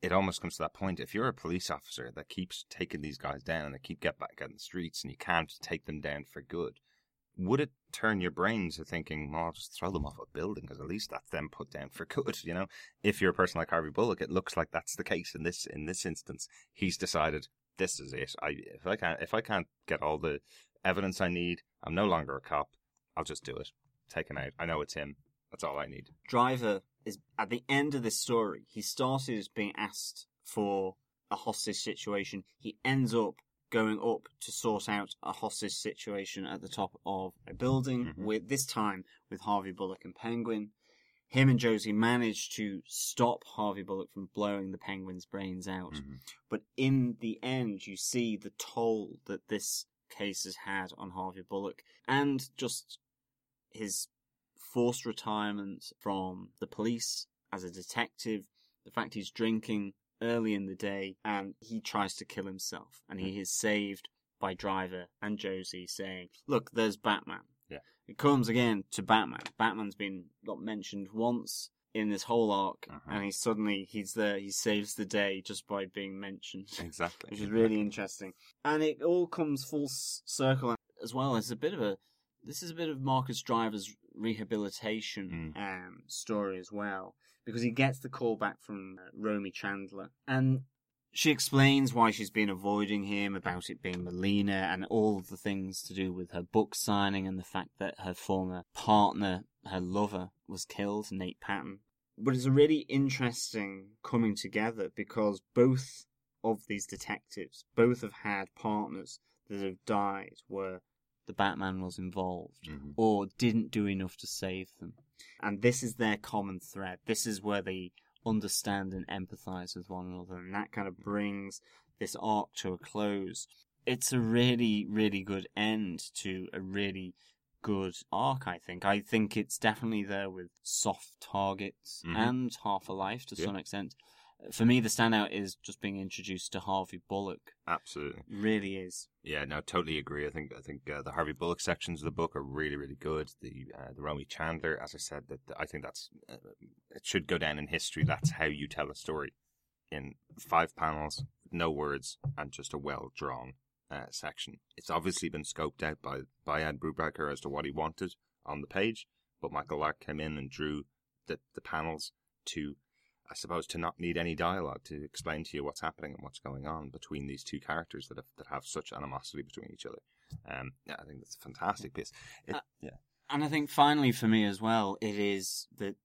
It almost comes to that point. If you're a police officer that keeps taking these guys down and they keep get back on the streets and you can't take them down for good, would it turn your brain to thinking, "Well, I'll just throw them off a building because at least that's them put down for good"? You know, if you're a person like Harvey Bullock, it looks like that's the case in this in this instance. He's decided this is it. I if I can't if I can't get all the evidence I need, I'm no longer a cop. I'll just do it. Taken out. I know it's him. That's all I need. Driver is at the end of this story. He started being asked for a hostage situation. He ends up going up to sort out a hostage situation at the top of a building Mhm. with this time with Harvey Bullock and Penguin. Him and Josie manage to stop Harvey Bullock from blowing the Penguin's brains out. Mhm. But in the end, you see the toll that this case has had on Harvey Bullock and just his forced retirement from the police as a detective, the fact he's drinking early in the day and he tries to kill himself and he is saved by Driver and Josie saying, Look, there's Batman. Yeah. It comes again to Batman. Batman's been not mentioned once in this whole arc Uh-huh. and he suddenly he's there, he saves the day just by being mentioned Exactly. which is really interesting. And it all comes full circle as well as a bit of a. This is a bit of Marcus Driver's rehabilitation um, story as well, because he gets the call back from uh, Romy Chandler, and she explains why she's been avoiding him about it being Molina and all the things to do with her book signing and the fact that her former partner, her lover, was killed, Nate Patton. But it's a really interesting coming together because both of these detectives, both have had partners that have died where the Batman was involved Mhm. or didn't do enough to save them. And this is their common thread. This is where they understand and empathize with one another, and that kind of brings this arc to a close. It's a really, really good end to a really good arc, I think. I think it's definitely there with soft targets Mhm. and half a life to Yeah. some extent. For me, the standout is just being introduced to Harvey Bullock. Absolutely. Really is. Yeah, no, totally agree. I think I think uh, the Harvey Bullock sections of the book are really, really good. The uh, the Romy Chandler, as I said, that I think that's uh, it should go down in history. That's how you tell a story in five panels, no words, and just a well drawn uh, section. It's obviously been scoped out by by Ed Brubaker as to what he wanted on the page, but Michael Lark came in and drew the the panels to I suppose to not need any dialogue to explain to you what's happening and what's going on between these two characters that have, that have such animosity between each other. Um, yeah, I think that's a fantastic piece. It, Uh, yeah, And I think finally for me as well, it is that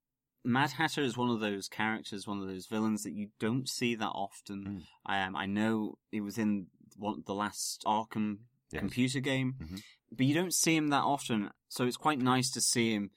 Mad Hatter is one of those characters, one of those villains that you don't see that often. Mm. I. I know it was in one the last Arkham Yes. computer game, Mhm. but you don't see him that often. So it's quite nice to see him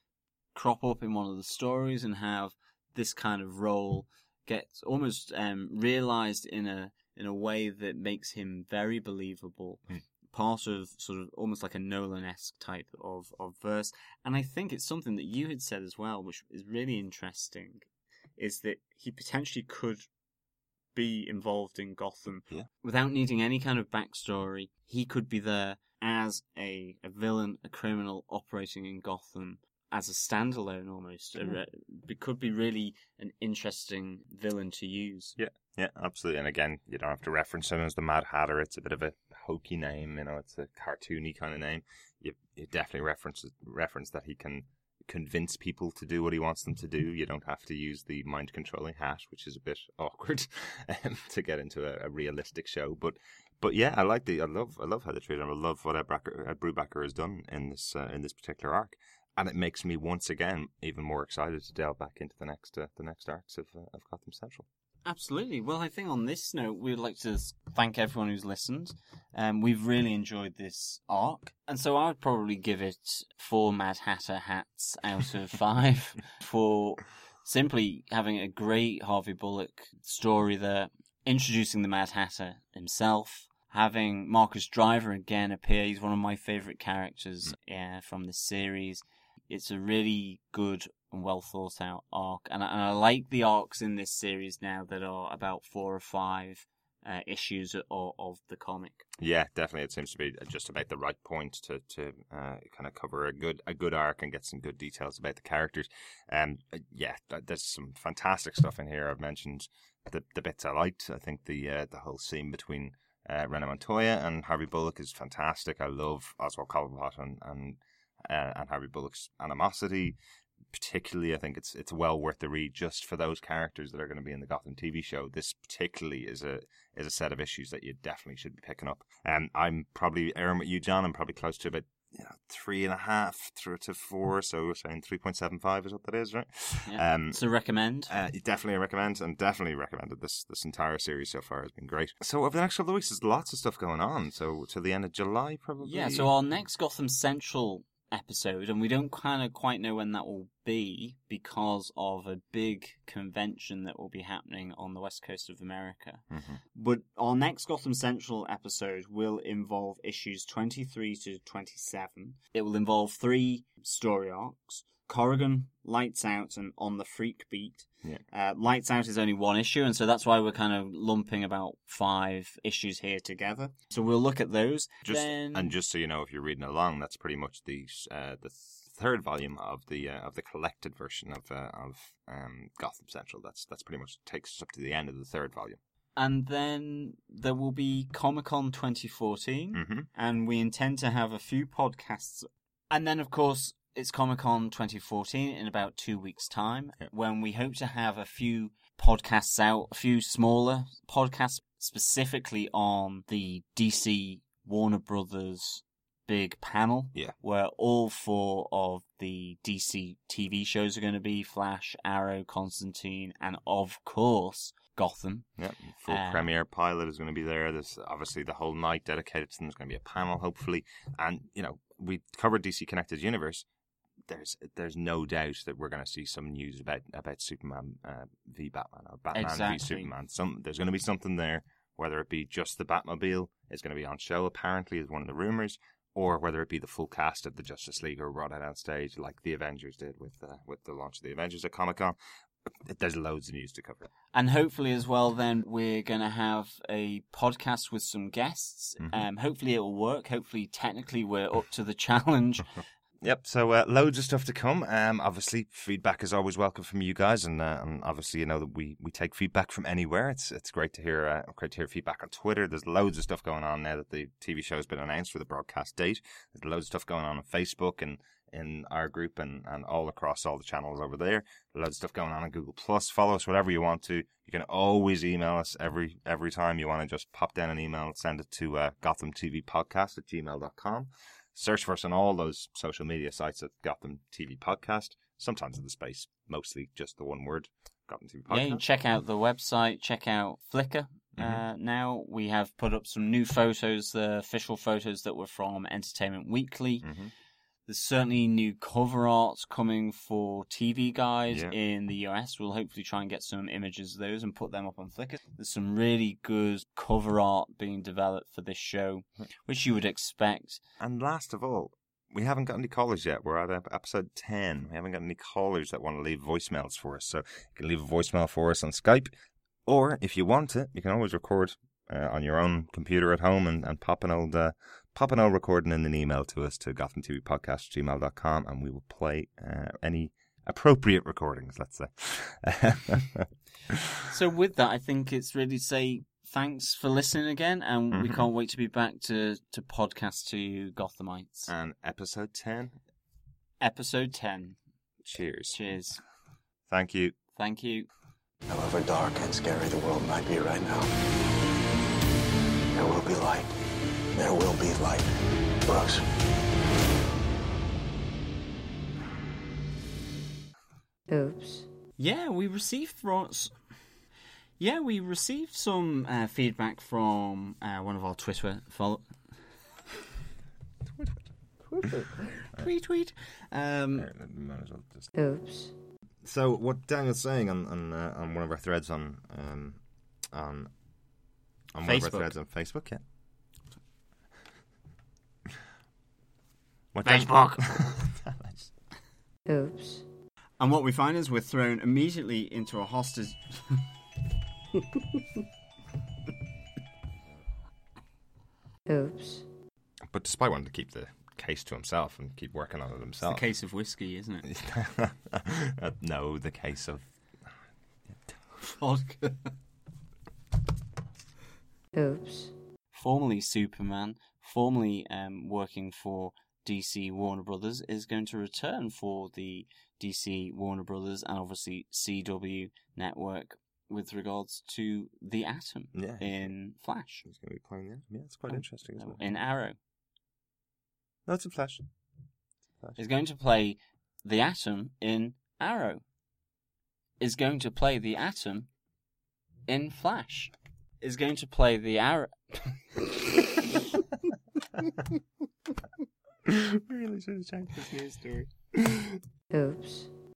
crop up in one of the stories and have this kind of role gets almost um, realized in a in a way that makes him very believable. Mm. Part of sort of almost like a Nolan esque type of, of verse. And I think it's something that you had said as well, which is really interesting, is that he potentially could be involved in Gotham Yeah. without needing any kind of backstory. He could be there as a, a villain, a criminal operating in Gotham as a standalone almost. A Yeah. re- it could be really an interesting villain to use. Yeah, yeah, absolutely. And again, you don't have to reference him as the Mad Hatter. It's a bit of a hokey name, you know. It's a cartoony kind of name. You, you definitely reference reference that he can convince people to do what he wants them to do. You don't have to use the mind controlling hat, which is a bit *laughs* awkward um, to get into a, a realistic show. But but yeah, I like the I love I love how they treat him. I love what Ed, Bracker, Ed Brubaker has done in this uh, in this particular arc, and it makes me once again even more excited to delve back into the next uh, the next arcs of uh, of Gotham Central. Absolutely. Well, I think on this note, we'd like to thank everyone who's listened. Um, we've really enjoyed this arc. And so I would probably give it four Mad Hatter hats out of *laughs* five for simply having a great Harvey Bullock story there, introducing the Mad Hatter himself, having Marcus Driver again appear. He's one of my favourite characters yeah, from the series. It's a really good and well thought out arc, and I, and I like the arcs in this series now that are about four or five uh, issues of, of the comic. Yeah, definitely. It seems to be just about the right point to to uh, kind of cover a good a good arc and get some good details about the characters. Um, uh, yeah, there's some fantastic stuff in here. I've mentioned the the bits I liked. I think the uh, the whole scene between uh, Renee Montoya and Harvey Bullock is fantastic. I love Oswald Cobblepot and and uh, and Harvey Bullock's animosity. Particularly, I think it's it's well worth the read just for those characters that are going to be in the Gotham TV show. This particularly is a is a set of issues that you definitely should be picking up. And I'm probably Aaron with you, John. I'm probably close to about you know, three and a half through to four, so we're saying three point seven five is what that is, right? Yeah. Um, so recommend. uh, definitely recommend and definitely recommended this this entire series so far has been great. So over the next couple of weeks, there's lots of stuff going on. So till the end of July, probably. Yeah, so our next Gotham Central episode, and we don't kind of quite know when that will be because of a big convention that will be happening on the west coast of America. Mhm. But our next Gotham Central episode will involve issues 23 to 27. It will involve three story arcs. Corrigan, Lights Out, and On the Freak Beat. Yeah. Uh, Lights Out is only one issue, and so that's why we're kind of lumping about five issues here together. So we'll look at those. Just then... and just so you know, if you're reading along, that's pretty much the uh, the third volume of the uh, of the collected version of uh, of um, Gotham Central. That's that's pretty much takes us up to the end of the third volume. And then there will be Comic Con 2014, Mm-hmm. and we intend to have a few podcasts. And then, of course, it's Comic Con 2014 in about two weeks' time, when we hope to have a few podcasts out, a few smaller podcasts specifically on the DC Warner Brothers big panel. Yeah. Where all four of the DC TV shows are going to be Flash, Arrow, Constantine, and of course, Gotham. Yeah, full Uh, premiere pilot is going to be there. There's obviously the whole night dedicated to them. There's going to be a panel, hopefully, and you know we covered DC Connected Universe. There's there's no doubt that we're going to see some news about about Superman uh, v Batman or Batman v Superman. Some there's going to be something there, whether it be just the Batmobile is going to be on show. Apparently, is one of the rumors. Or whether it be the full cast of the Justice League or brought out on stage like the Avengers did with uh, with the launch of the Avengers at Comic Con. There's loads of news to cover. And hopefully, as well, then we're going to have a podcast with some guests. Mhm. Um, hopefully, it will work. Hopefully, technically, we're up to the challenge. *laughs* Yep. So uh, loads of stuff to come. Um, obviously, feedback is always welcome from you guys, and, uh, and obviously, you know that we, we take feedback from anywhere. It's it's great to hear uh, great to hear feedback on Twitter. There's loads of stuff going on now that the TV show has been announced for the broadcast date. There's loads of stuff going on on Facebook and in our group and, and all across all the channels over there. Loads of stuff going on on Google Plus. Follow us whatever you want to. You can always email us every every time you want to just pop down an email and send it to uh, Gotham TV Podcast at gmail.com. Search for us on all those social media sites at Gotham TV Podcast. Sometimes in the space, mostly just the one word, Gotham TV yeah, you Podcast. can check out the website, check out Flickr. Uh, Mhm. now we have put up some new photos, the official photos that were from Entertainment Weekly. Mhm. There's certainly new cover art coming for TV Guide Yeah. in the US. We'll hopefully try and get some images of those and put them up on Flickr. There's some really good cover art being developed for this show, which you would expect. And last of all, we haven't got any callers yet. We're at episode 10. We haven't got any callers that want to leave voicemails for us. So you can leave a voicemail for us on Skype. Or if you want it, you can always record uh, on your own computer at home and, and pop an old uh, pop an old recording in an email to us to gothamtvpodcast@gmail.com and we will play uh, any appropriate recordings, let's say. *laughs* So with that, I think it's really to say thanks for listening again, and we Mhm. can't wait to be back to to podcast to you Gothamites. and episode 10. Episode ten. Cheers. Cheers. Thank you. Thank you. However dark and scary the world might be right now, there will be light. There will be light. Brooks. Oops. Yeah, we received from. Yeah, we received some uh, feedback from uh, one of our Twitter follow. tweet tweet. Um, Might as well just Oops. So what Daniel's saying on on, uh, on one of our threads on um, on on one of our Facebook. threads on Facebook, yeah. What Facebook. *laughs* Oops. and what we find is we're thrown immediately into a hostage. Oops. but despite wanting to keep the case to himself and keep working on it himself. It's the case of whiskey, isn't it? *laughs* Uh, no, the case of Vodka. Oops. formerly Superman, formerly um, working for DC Warner Brothers, is going to return for the DC Warner Brothers and obviously CW network with regards to the Atom yeah. in Flash, He's going to be playing that. Yeah, it's quite Oh, interesting, isn't it? in Arrow. No, it's a flash. Is going to play the Atom in Arrow. Is going to play the Atom in Flash. Is going to play the Arrow. *laughs* *laughs* *laughs* really should have changed this news story. Oops.